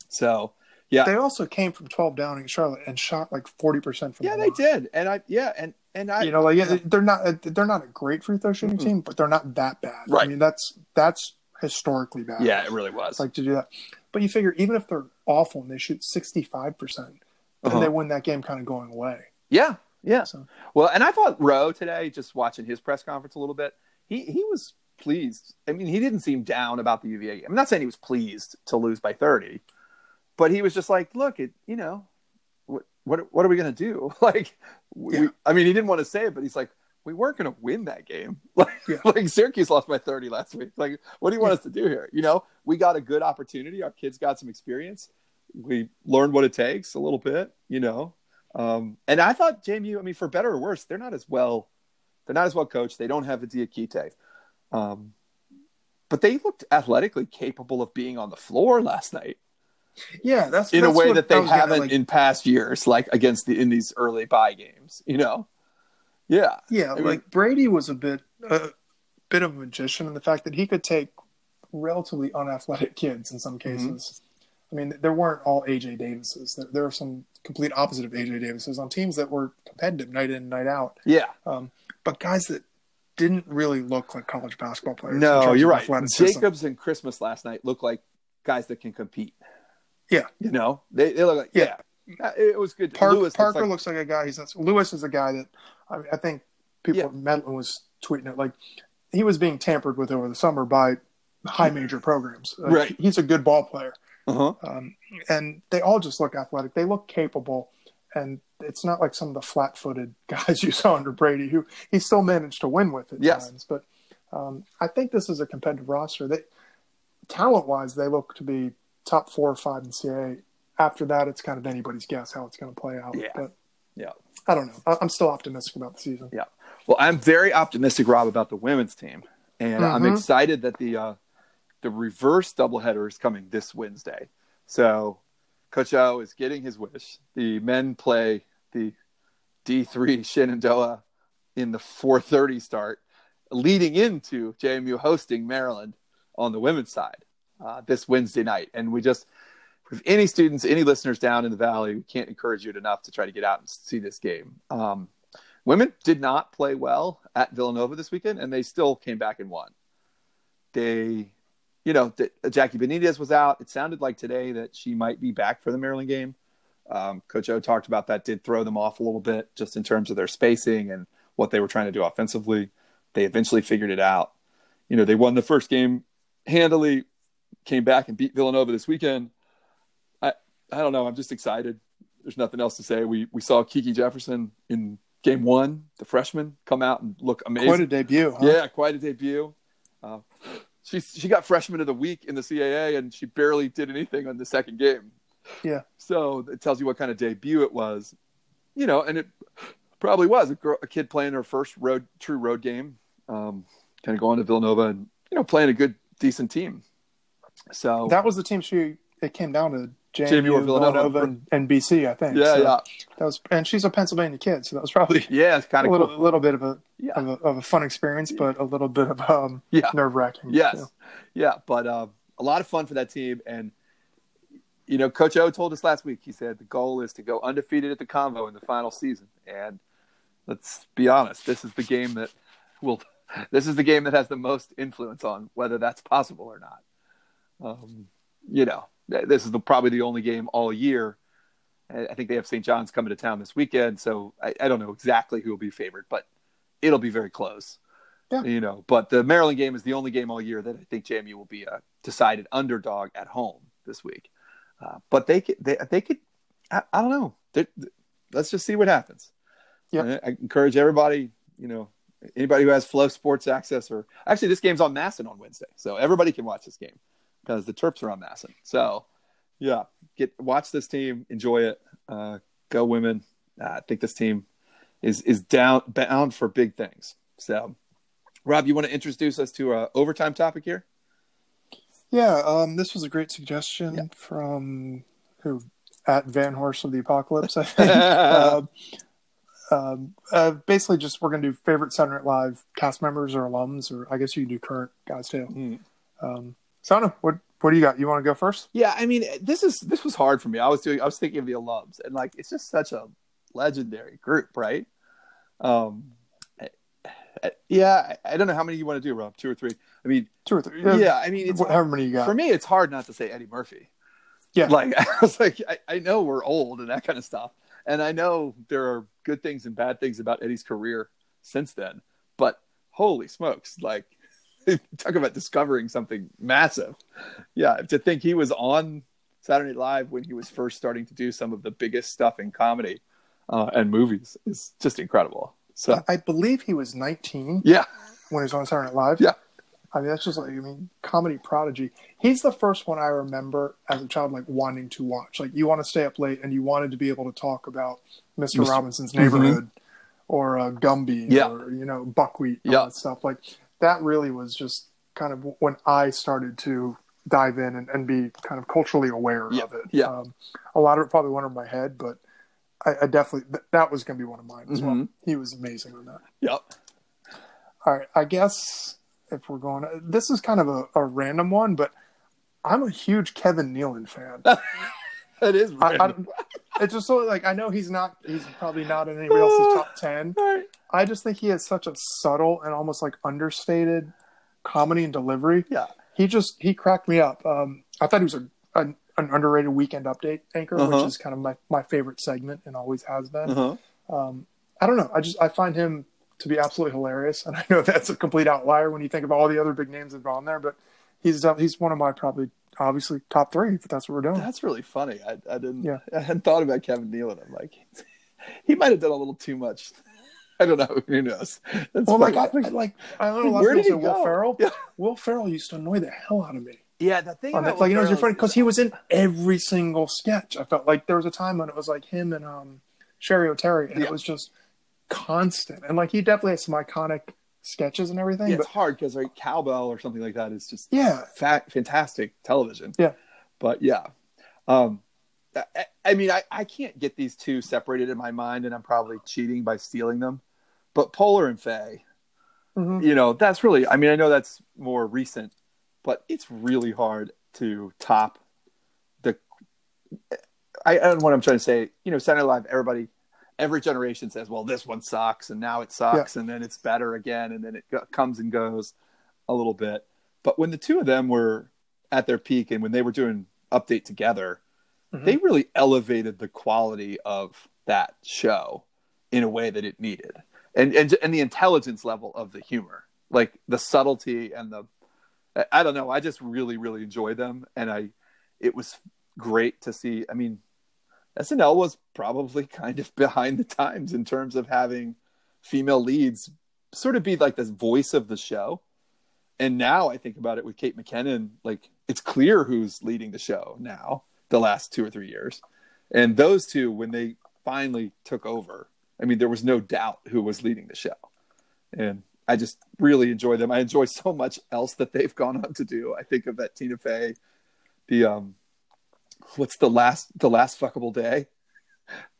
So yeah,
they also came from twelve down in Charlotte and shot like forty percent from.
Yeah, the they did, and I yeah, and and I
you know like yeah, they're not they're not a great free throw shooting mm-hmm. team, but they're not that bad.
Right.
I mean that's that's historically bad.
Yeah, it really was.
Like to do that. But you figure even if they're awful and they shoot 65%, then uh-huh. they win that game kind of going away.
Yeah. Yeah. So. Well, and I thought Rowe today, just watching his press conference a little bit, he, he was pleased. I mean, he didn't seem down about the UVA game. I'm not saying he was pleased to lose by 30, but he was just like, look, it, you know, what, what, what are we going to do? like, yeah. I mean, he didn't want to say it, but he's like, we weren't going to win that game. Like, yeah. like Syracuse lost by 30 last week. Like, what do you want yeah. us to do here? You know, we got a good opportunity. Our kids got some experience. We learned what it takes a little bit, you know. Um, and I thought JMU, I mean, for better or worse, they're not as well, they're not as well coached. They don't have the Diakite. Um, but they looked athletically capable of being on the floor last night.
Yeah, that's
in
that's
a way that they haven't like... in past years, like against the in these early buy games. You know, yeah,
yeah. I mean, like Brady was a bit a bit of a magician in the fact that he could take relatively unathletic kids in some mm-hmm. cases. Mm-hmm. I mean, there weren't all AJ Davises. There, there were some complete opposite of AJ Davises on teams that were competitive night in, and night out.
Yeah,
um, but guys that didn't really look like college basketball players.
No, you're right. Jacobs and Christmas last night looked like guys that can compete.
Yeah,
you know, they, they look like yeah. yeah. It was good.
Park, Lewis Parker looks like, looks like, a guy. He's not, Lewis is a guy that I, I think people. Yeah. Medlin was tweeting it like he was being tampered with over the summer by high major programs.
Like, right.
He's a good ball player.
Uh-huh.
Um, and they all just look athletic. They look capable. And it's not like some of the flat footed guys you saw under Brady, who he still managed to win with at
yes.
times. But um, I think this is a competitive roster. They, talent wise, they look to be top four or five in CA. After that, it's kind of anybody's guess how it's going to play out.
Yeah.
But
yeah.
I don't know. I'm still optimistic about the season.
Yeah. Well, I'm very optimistic, Rob, about the women's team, and mm-hmm. I'm excited that the uh, the reverse doubleheader is coming this Wednesday. So Coach O is getting his wish. The men play the D3 Shenandoah in the 4:30 start, leading into JMU hosting Maryland on the women's side uh, this Wednesday night. And we just, if any students, any listeners down in the valley, we can't encourage you enough to try to get out and see this game. Um, women did not play well at Villanova this weekend, and they still came back and won. They, you know, the, Jackie Benitez was out. It sounded like today that she might be back for the Maryland game. Um, Coach O talked about that, did throw them off a little bit just in terms of their spacing and what they were trying to do offensively. They eventually figured it out. You know, they won the first game handily, came back and beat Villanova this weekend. I I don't know. I'm just excited. There's nothing else to say. We we saw Kiki Jefferson in game one, the freshman, come out and look amazing.
Quite a debut. Huh?
Yeah, quite a debut. Uh, she she got freshman of the week in the CAA, and she barely did anything on the second game.
Yeah.
So it tells you what kind of debut it was, you know, and it probably was a, girl, a kid playing her first road true road game, um, kind of going to Villanova and you know playing a good decent team. So
that was the team she it came down to JMU,
JMU or Villanova.
And, and BC, I think.
yeah,
So
yeah,
That was, and she's a Pennsylvania kid, so that was probably
yeah. It's kind
a
of
little,
cool.
little bit of a,
Yeah.
of a of a fun experience, but a little bit of um,
Yeah.
nerve wracking.
Yes, yeah, but uh, a lot of fun for that team, and you know, Coach O told us last week. He said the goal is to go undefeated at the Convo in the final season, and let's be honest, this is the game that will. This is the game that has the most influence on whether that's possible or not. Um, you know, this is the, probably the only game all year. I think they have St. John's coming to town this weekend, so I, I don't know exactly who will be favored, but it'll be very close.
Yeah.
You know, but the Maryland game is the only game all year that I think JMU will be a decided underdog at home this week. Uh, but they could, they, they could, I, I don't know. They, let's just see what happens.
Yeah.
I, I encourage everybody, you know, anybody who has FloSports access or actually this game's on MASN on Wednesday, so everybody can watch this game because the Terps are on MASN. So yeah, get watch this team, enjoy it, uh, go women. Uh, I think this team is is down bound for big things. So, Rob, you want to introduce us to a overtime topic here?
Yeah, um, this was a great suggestion
Yeah.
from who at Vanhorse of the Apocalypse, I think. um, um, uh, basically, just we're going to do favorite Saturday Night Live cast members or alums, or I guess you can do current guys too.
Hmm.
Um, so I don't know. What what do you got? You want to go first?
Yeah, I mean, this is this was hard for me. I was doing, I was thinking of the alums, and like, it's just such a legendary group, right? Um, I- I- yeah, I, I don't know how many you want to do, Rob. Two or three? I mean,
Two or three?
yeah, I mean, it's
however many you got.
for me, it's hard not to say Eddie Murphy.
Yeah.
Like I was like, I know we're old and that kind of stuff. And I know there are good things and bad things about Eddie's career since then. But holy smokes, like talk about discovering something massive. Yeah, to think he was on Saturday Night Live when he was first starting to do some of the biggest stuff in comedy uh, and movies is just incredible. So
I believe he was 19
yeah,
when he was on Saturday Night Live.
Yeah.
I mean, that's just like, I mean, comedy prodigy. He's the first one I remember as a child, like, wanting to watch. Like, you want to stay up late and you wanted to be able to talk about Mr.
Mr.
Robinson's Neighborhood or uh, Gumby
Mm-hmm. Yeah.
or, you know, Buckwheat and
Yeah.
stuff. Like, that really was just kind of when I started to dive in and, and be kind of culturally aware
yeah,
of it.
Yeah.
Um, a lot of it probably went over my head, but I, I definitely, th- that was going to be one of mine as mm-hmm.
well.
He was amazing on that.
Yep.
All right. I guess if we're going, this is kind of a, a random one, but I'm a huge Kevin Nealon fan.
that is
I, I, it's just so like, I know he's not, he's probably not in anybody else's top
10.
I just think he has such a subtle and almost like understated comedy and delivery.
Yeah.
He just he cracked me up. Um, I thought he was a, an an underrated weekend update anchor,
Uh-huh.
which is kind of my, my favorite segment and always has been.
Uh-huh.
Um, I don't know. I just I find him to be absolutely hilarious, and I know that's a complete outlier when you think of all the other big names that have gone there. But he's he's one of my probably obviously top three if that's what we're doing.
That's really funny. I, I didn't.
Yeah.
I hadn't thought about Kevin Nealon. I'm like, he might have done a little too much. I don't know. Who knows? That's
well, like I,
funny.
I like I know a lot
Where
of people
he
say Will
go?
Ferrell.
Yeah.
Will Ferrell used to annoy the hell out of me.
yeah, the thing about
that, like you know,
Will
it's funny because he was in every single sketch. I felt like there was a time when it was like him and um Cheri Oteri, and
Yeah.
it was just constant. And like he definitely has some iconic sketches and everything.
Yeah,
but
it's hard because like cowbell or something like that is just
yeah,
fa- fantastic television.
Yeah.
but yeah, um, I, I mean, I, I can't get these two separated in my mind, and I'm probably cheating by stealing them. But Poehler and Fey,
Mhm.
you know, that's really. I mean, I know that's more recent, but it's really hard to top the. I, I don't know what I'm trying to say. You know, Saturday Live. Everybody, every generation says, "Well, this one sucks," and now it sucks, and then it's better again, and then it go- comes and goes a little bit. But when the two of them were at their peak, and when they were doing update together,
Mhm.
they really elevated the quality of that show in a way that it needed, and and and the intelligence level of the humor, like the subtlety and the. I- don't know. I just really, really enjoyed them, and I. It was great to see. I mean, SNL was probably kind of behind the times in terms of having female leads sort of be like the voice of the show. And now I think about it with Kate McKinnon, like it's clear who's leading the show now, the last two or three years. And those two, when they finally took over, I mean, there was no doubt who was leading the show. And I just really enjoy them. I enjoy so much else that they've gone on to do. I think of that Tina Fey, the um what's the last the last fuckable day?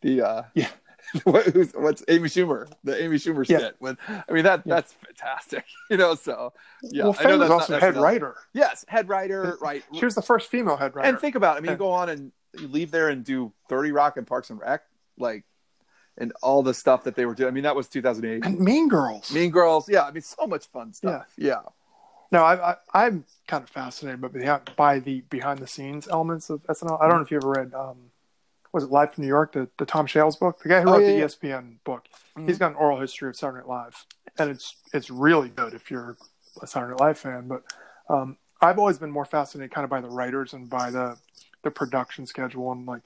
The uh
Yeah.
what, who's, what's Amy Schumer? The Amy Schumer
Yeah.
skit. When I mean that
Yeah.
that's fantastic. You know, so yeah.
well,
I know
was also head writer.
Yes, head writer, right.
She was the first female head writer.
And think about it. I mean, you go on and you leave there and do 30 Rock and Parks and Rec, like, and all the stuff that they were doing. I mean, that was 2008.
and Mean Girls.
Mean Girls. Yeah. I mean, so much fun stuff. Yeah.
No, I, I, I'm kind of fascinated by the, by the behind the scenes elements of SNL. I don't know if you ever read, um, was it Live from New York, the, the Tom Shales book, the guy who
Oh,
wrote
yeah,
the
yeah.
ESPN book.
Mhm.
He's got an oral history of Saturday Night Live, and it's it's really good if you're a Saturday Night Live fan. But um, I've always been more fascinated kind of by the writers and by the the production schedule and like.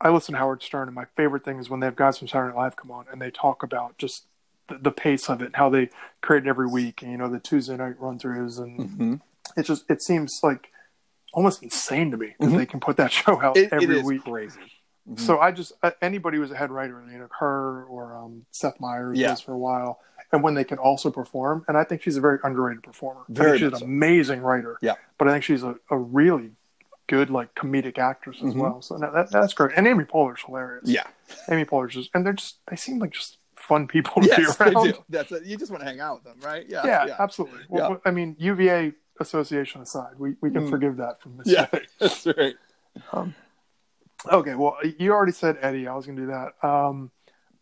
I listen to Howard Stern, and my favorite thing is when they have guys from Saturday Night Live come on and they talk about just the, the pace of it and how they create it every week, and you know the Tuesday night run throughs and
Mhm.
it just it seems like almost insane to me that
Mhm.
they can put that show out
It,
every
it is
week.
crazy. Mhm.
So I just uh, anybody who's a head writer, you know, her or um, Seth Meyers
Yeah.
was for a while, and when they can also perform, and I think she's a very underrated performer. I
Very
think she's an
so.
amazing writer.
Yeah.
but I think she's a, a really good like comedic actress as
Mhm.
well. So that, that that's great. And Amy Poehler's hilarious.
yeah.
Amy Poehler's just and they're just they seem like just fun people to
Yes,
be
they
around.
do. That's it. You just want to hang out with them, right? Yeah.
Yeah,
Yeah.
absolutely. Well,
Yeah.
I mean, UVA association aside, we, we can
Mm.
forgive that from this.
Yeah. That's right.
Okay, well, you already said Eddie. I was going to do that. Um,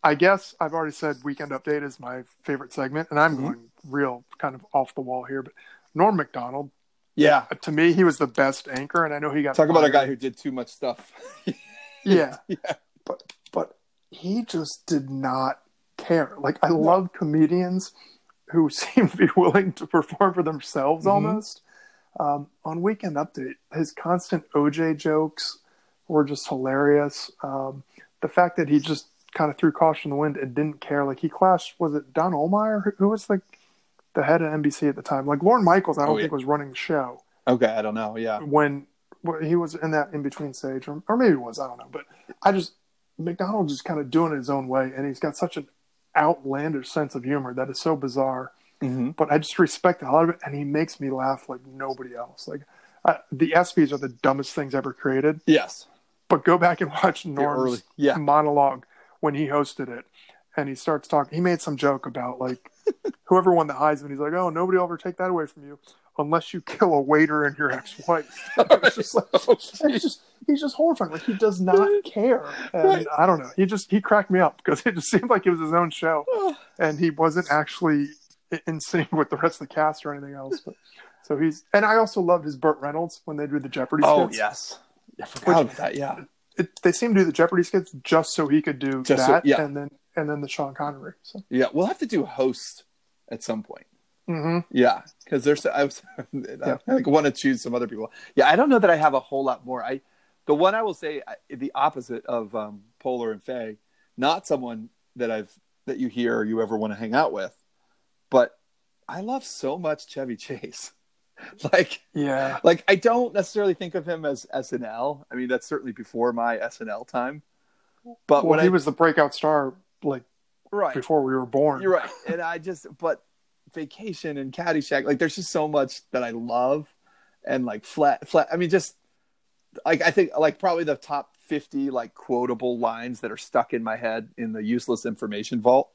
I guess I've already said Weekend Update is my favorite segment, and I'm
Mhm.
going real kind of off the wall here. But Norm Macdonald,
Yeah.
to me, he was the best anchor, and I know he got
Talk about a guy who did too much stuff.
yeah,
yeah.
but but he just did not care. Like I love comedians who seem to be willing to perform for themselves
Mhm.
almost. Um, on Weekend Update, his constant OJ jokes were just hilarious. Um, the fact that he just kind of threw caution in the wind and didn't care. Like he clashed, was it Don Ohlmeyer? Who, who was like the head of NBC at the time? Like Lorne Michaels, I don't
Oh, yeah.
think was running the show
Okay. I don't know. Yeah.
when when he was in that in between stage, or, or maybe it was, I don't know. But I just Macdonald's just kind of doing it his own way, and he's got such an outlandish sense of humor that is so bizarre.
Mm-hmm.
But I just respect the hell out of it, and he makes me laugh like nobody else. Like uh, the ESPYS are the dumbest things ever created.
Yes.
But go back and watch Norm's
Yeah.
monologue when he hosted it, and he starts talking. He made some joke about like whoever won the Heisman. He's like, "Oh, nobody will ever take that away from you unless you kill a waiter and your ex-wife." it's just like it's just he's just horrifying. Like he does not care. And
Right.
I don't know. He just he cracked me up because it just seemed like it was his own show, and he wasn't actually in sync with the rest of the cast or anything else. But so he's and I also loved his Burt Reynolds when they do the Jeopardy
Oh
skits.
yes. I forgot
Which-
about that. Yeah.
It, they seem to do the Jeopardy skits just so he could do
Just so-
that,
yeah.
and then and then the Sean Connery. So.
Yeah. We'll have to do host at some point.
hmm
Yeah, because there's I was I like want to choose some other people. Yeah, I don't know that I have a whole lot more. I the one I will say I- the opposite of um, Poehler and Fey, not someone that I've that you hear or you ever want to hang out with, but I love so much Chevy Chase. like
Yeah.
like I don't necessarily think of him as SNL. I mean that's certainly before my SNL time. But
Well,
when
he
I
was the breakout star like
right
before we were born.
You're right. And I just, but Vacation and Caddyshack. Like there's just so much that I love, and like flat flat. I mean, just like I think like probably the top fifty like quotable lines that are stuck in my head in the useless information vault.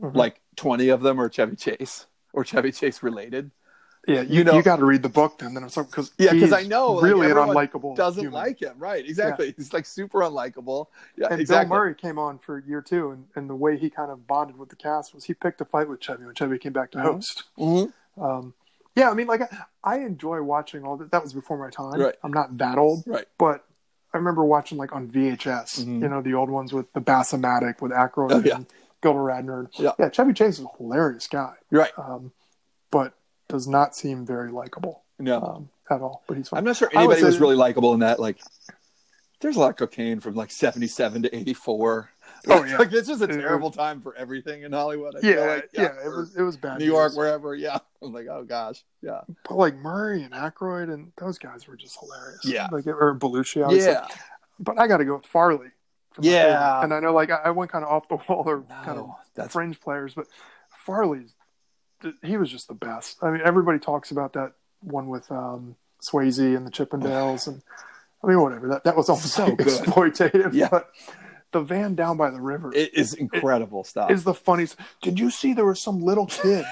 Mhm.
Like twenty of them are Chevy Chase or Chevy Chase related.
Yeah, you,
know-
you got to read the book then. Then I'm because
Yeah, because I know like,
really an unlikable
doesn't
human.
like him. Right? Exactly. He's like super unlikable. Yeah,
And
exactly.
Bill Murray came on for year two, and, and the way he kind of bonded with the cast was he picked a fight with Chevy when Chevy came back to
Mhm.
host.
Mhm.
Um, yeah, I mean, like I, I enjoy watching all that. That was before my time.
Right.
I'm not that old,
Right.
but I remember watching like on VHS,
Mhm.
you know, the old ones with the Bassomatic with Aykroyd
Oh, yeah.
and Gilda Radner.
Yeah.
yeah, Chevy Chase is a hilarious guy,
Right.
um, but does not seem very likable
No.
um, at all. But he's Fine.
I'm not sure anybody was really likable in that. Like, there's a lot of cocaine from like 77 to 84.
Oh, yeah.
like it's just a
It-
terrible time for everything in Hollywood.
Yeah,
like.
yeah, it was it was bad.
New York, wherever. Yeah, I'm like, oh gosh, yeah,
But like Murray and Aykroyd and those guys were just hilarious.
Yeah.
like or Belushi. obviously.
yeah,
but I got to go with Farley.
Yeah.
and I know like I, I went kind of off the wall or kind of fringe players, but Farley's he was just the best. I mean, everybody talks about that one with um, Swayze and the Chippendales, and I mean, whatever. That that was all
So good.
exploitative.
Yeah.
But the van down by the river
it is incredible stuff.
is the funniest. Did you see there was some little kid?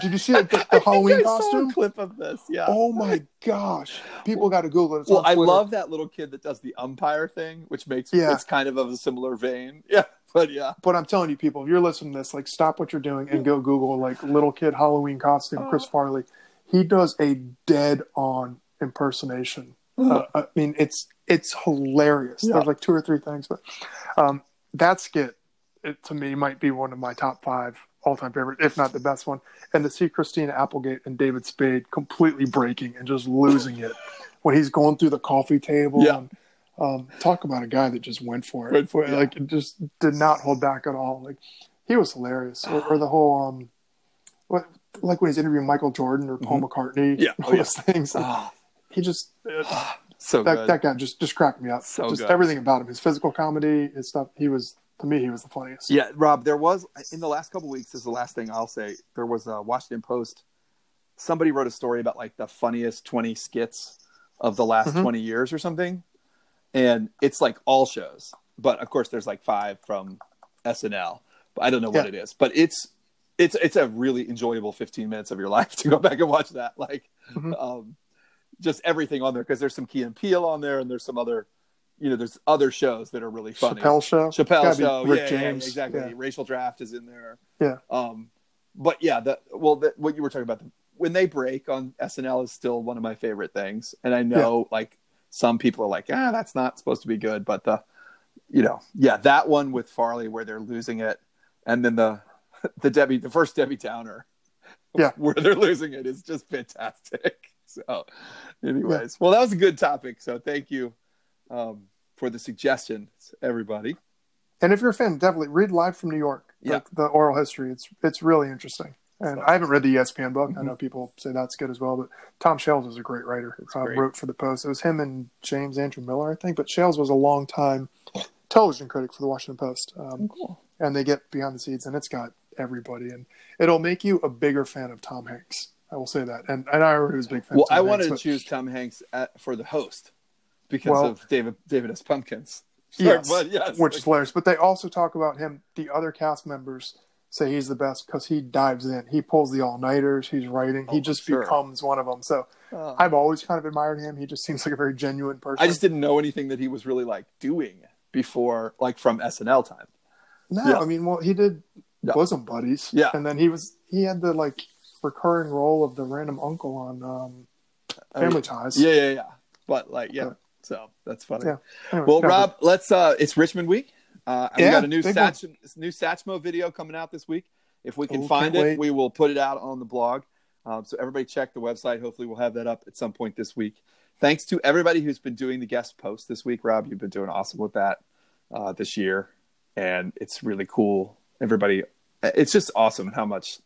Did you see the, the Halloween
I
costume?
clip of this. Yeah.
Oh my gosh! People got to Google it. It's
well, I love that little kid that does the umpire thing, which makes
Yeah.
it's kind of of a similar vein. Yeah, but yeah,
But I'm telling you, people, if you're listening to this, like, stop what you're doing and go Google like little kid Halloween costume, Chris Farley. He does a dead on impersonation. Uh, I mean, it's it's hilarious.
Yeah.
There's like two or three things, but um, that skit, it, to me, might be one of my top five all time favorite, if not the best one. And to see Christina Applegate and David Spade completely breaking and just losing it when he's going through the coffee table.
Yeah.
And, um, talk about a guy that just went for it.
Went for it, yeah.
Like, it just did not hold back at all. Like, he was hilarious. Or, or the whole, um, what, like when he's interviewing Michael Jordan or Paul McCartney,
Mm-hmm. Yeah.
all
Oh, yeah.
those things.
Ah,
he just,
so
that,
good.
that guy just, just cracked me up.
So
just
good.
everything about him, his physical comedy, his stuff. He was, to me, he was the funniest.
Yeah, Rob, there was in the last couple weeks. Is the last thing I'll say. There was a Washington Post. Somebody wrote a story about like the funniest twenty skits of the last
Mhm.
twenty years or something, and it's like all shows. But of course, there's like five from SNL. But I don't know what
Yeah.
it is. But it's it's it's a really enjoyable fifteen minutes of your life to go back and watch that. Like,
Mhm.
um, just everything on there because there's some Key and Peele on there, and there's some other, you know, there's other shows that are really funny.
Chappelle show.
Chappelle show,
Rick
yeah,
James.
yeah, exactly.
Yeah.
Racial draft is in there.
Yeah.
Um, but yeah, the well, the, what you were talking about, the, when they break on SNL is still one of my favorite things, and I know like some people are like, ah, that's not supposed to be good, but the, you know, yeah, that one with Farley where they're losing it, and then the, the Debbie, the first Debbie Downer,
Yeah.
where they're losing it is just fantastic. So, anyways, well, that was a good topic. So thank you um, for the suggestions, everybody.
And if you're a fan, definitely read Live from New York.
Yeah.
The, the oral history. It's it's really interesting. And I haven't read the ESPN book.
Mm-hmm.
I know people say that's good as well, but Tom Shales is a great writer. Uh,
great.
wrote for the Post. It was him and James Andrew Miller, I think. But Shales was a long time television critic for the Washington Post. Um,
Cool.
and they get behind the scenes, and it's got everybody, and it'll make you a bigger fan of Tom Hanks. I will say that. And and I already was a big fan.
Well,
of Tom
I wanted
Hanks,
to
but-
choose Tom Hanks at, for the host because
Well-
of David David S. Pumpkins.
Yes,
but yes,
which is hilarious. But they also talk about him. The other cast members say he's the best because he dives in. He pulls the all nighters. He's writing.
Oh,
he just
sure.
becomes one of them. So
Uh,
I've always kind of admired him. He just seems like a very genuine person.
I just didn't know anything that he was really like doing before, like from SNL time.
no.
yeah.
I mean, well, he did
Yeah.
bosom buddies.
Yeah.
and then he was he had the like recurring role of the random uncle on um,
I mean,
Family Ties.
Yeah, yeah, yeah. But like, yeah.
Yeah.
So that's funny.
Yeah. Anyway,
Well,
yeah,
Rob, let's. uh It's Richmond week. Uh, and we got a new
one.
Satch, new Satchmo video coming out this week. If we can
Oh,
find it,
wait.
we will put it out on the blog. Um, so everybody check the website. Hopefully, we'll have that up at some point this week. Thanks to everybody who's been doing the guest post this week, Rob. You've been doing awesome with that uh, this year, and it's really cool. Everybody, it's just awesome how much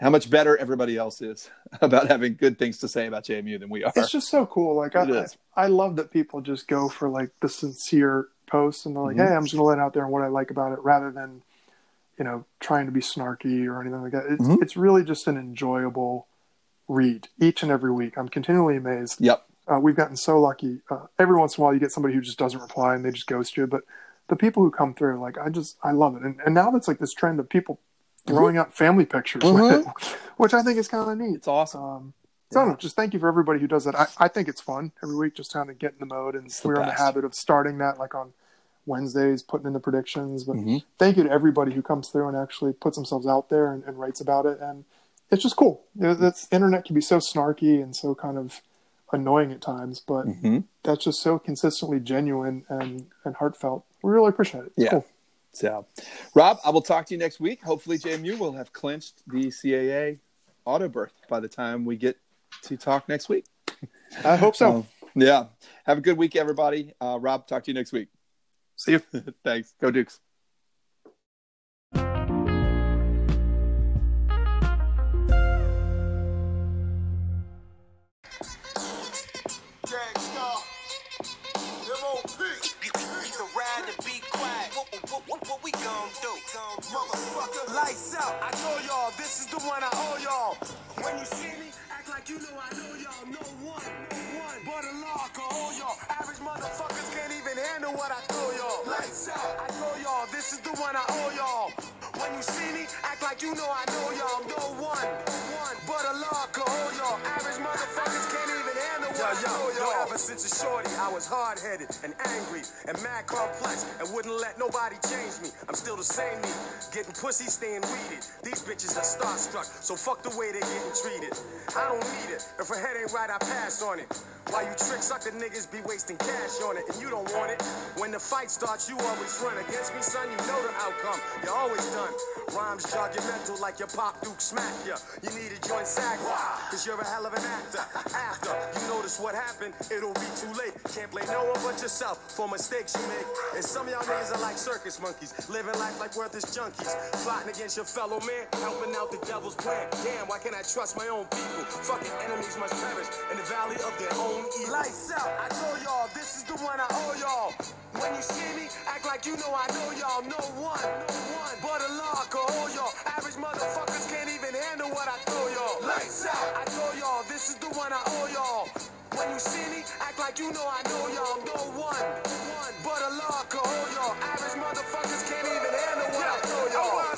how much better everybody else is about having good things to say about JMU than we are.
it's just so cool. Like I,
is.
I love that people just go for like the sincere posts and they're like,
Mhm.
"Hey, I'm just gonna let it out there and what I like about it," rather than you know, trying to be snarky or anything like that. It's,
Mhm.
it's really just an enjoyable read each and every week. I'm continually amazed.
Yep.
Uh, we've gotten so lucky. Uh, every once in a while, you get somebody who just doesn't reply and they just ghost you. But the people who come through, like, I just, I love it. And, and now that's like this trend of people throwing out family pictures,
Mhm.
which I think is kind of neat.
It's awesome.
Um, so I don't know, just thank you for everybody who does that. I, I think it's fun every week, just kind of get in the mode. And
the
we're in the habit of starting that like on Wednesdays, putting in the predictions. But
Mhm.
thank you to everybody who comes through and actually puts themselves out there and, and writes about it. And it's just cool. That's internet can be so snarky and so kind of annoying at times, but
Mhm.
that's just so consistently genuine and, and heartfelt. We really appreciate it. It's
Yeah.
cool.
So, Rob, I will talk to you next week. Hopefully, JMU will have clinched the CAA auto berth by the time we get to talk next week.
I hope so.
Um, yeah. Have a good week, everybody. Uh, Rob, talk to you next week.
See you.
Thanks. Go Dukes.
Gang Starr. M.O.P.
The ride and be quiet. What, what, what, what we gon' do?
Motherfucker.
Lights out. I told y'all this is the one I owe y'all. When you see me, act like you know I know y'all. No one, no one. But a law can hold y'all. Average motherfuckers can't even handle what I throw y'all. Lights out. I told y'all this is the one I owe y'all. When you see me, act like you know I know y'all. No one. But a law can hold y'all. Average motherfuckers can't even handle what I throw y'all. Ever since a shorty, I was hard headed and angry and mad complex and wouldn't let nobody change me. I'm still the same me. Getting pussy, staying weeded. These bitches are starstruck, so fuck the way they're getting treated. I don't need it. If a head ain't right, I pass on it. While you trick sucker niggas be wasting cash on it, and you don't want it. When the fight starts, you always run against me, son. You know the outcome. You're always done. Rhymes jog your mental like your pop Duke smack ya. You need a joint sack, cause you're a hell of an actor. After you notice what happened, it'll be too late. Can't blame no one but yourself for mistakes you make. And some of y'all niggas are like circus monkeys, living life like worthless junkies. Plotting against your fellow man, helping out the devil's plan. Damn, why can't I trust my own people? Fucking enemies must perish in the valley of their own evil. Lights out, I told y'all, this is the one I owe y'all. When you see me, act like you know I know y'all. No one, no one. But a law can hold y'all. Average motherfuckers can't even handle what I throw y'all. Lights out, I told y'all, this is the one I owe y'all. When you see me, act like you know I know y'all. No one, no one. But a law can hold y'all. Average motherfuckers can't even handle what I throw y'all. Oh,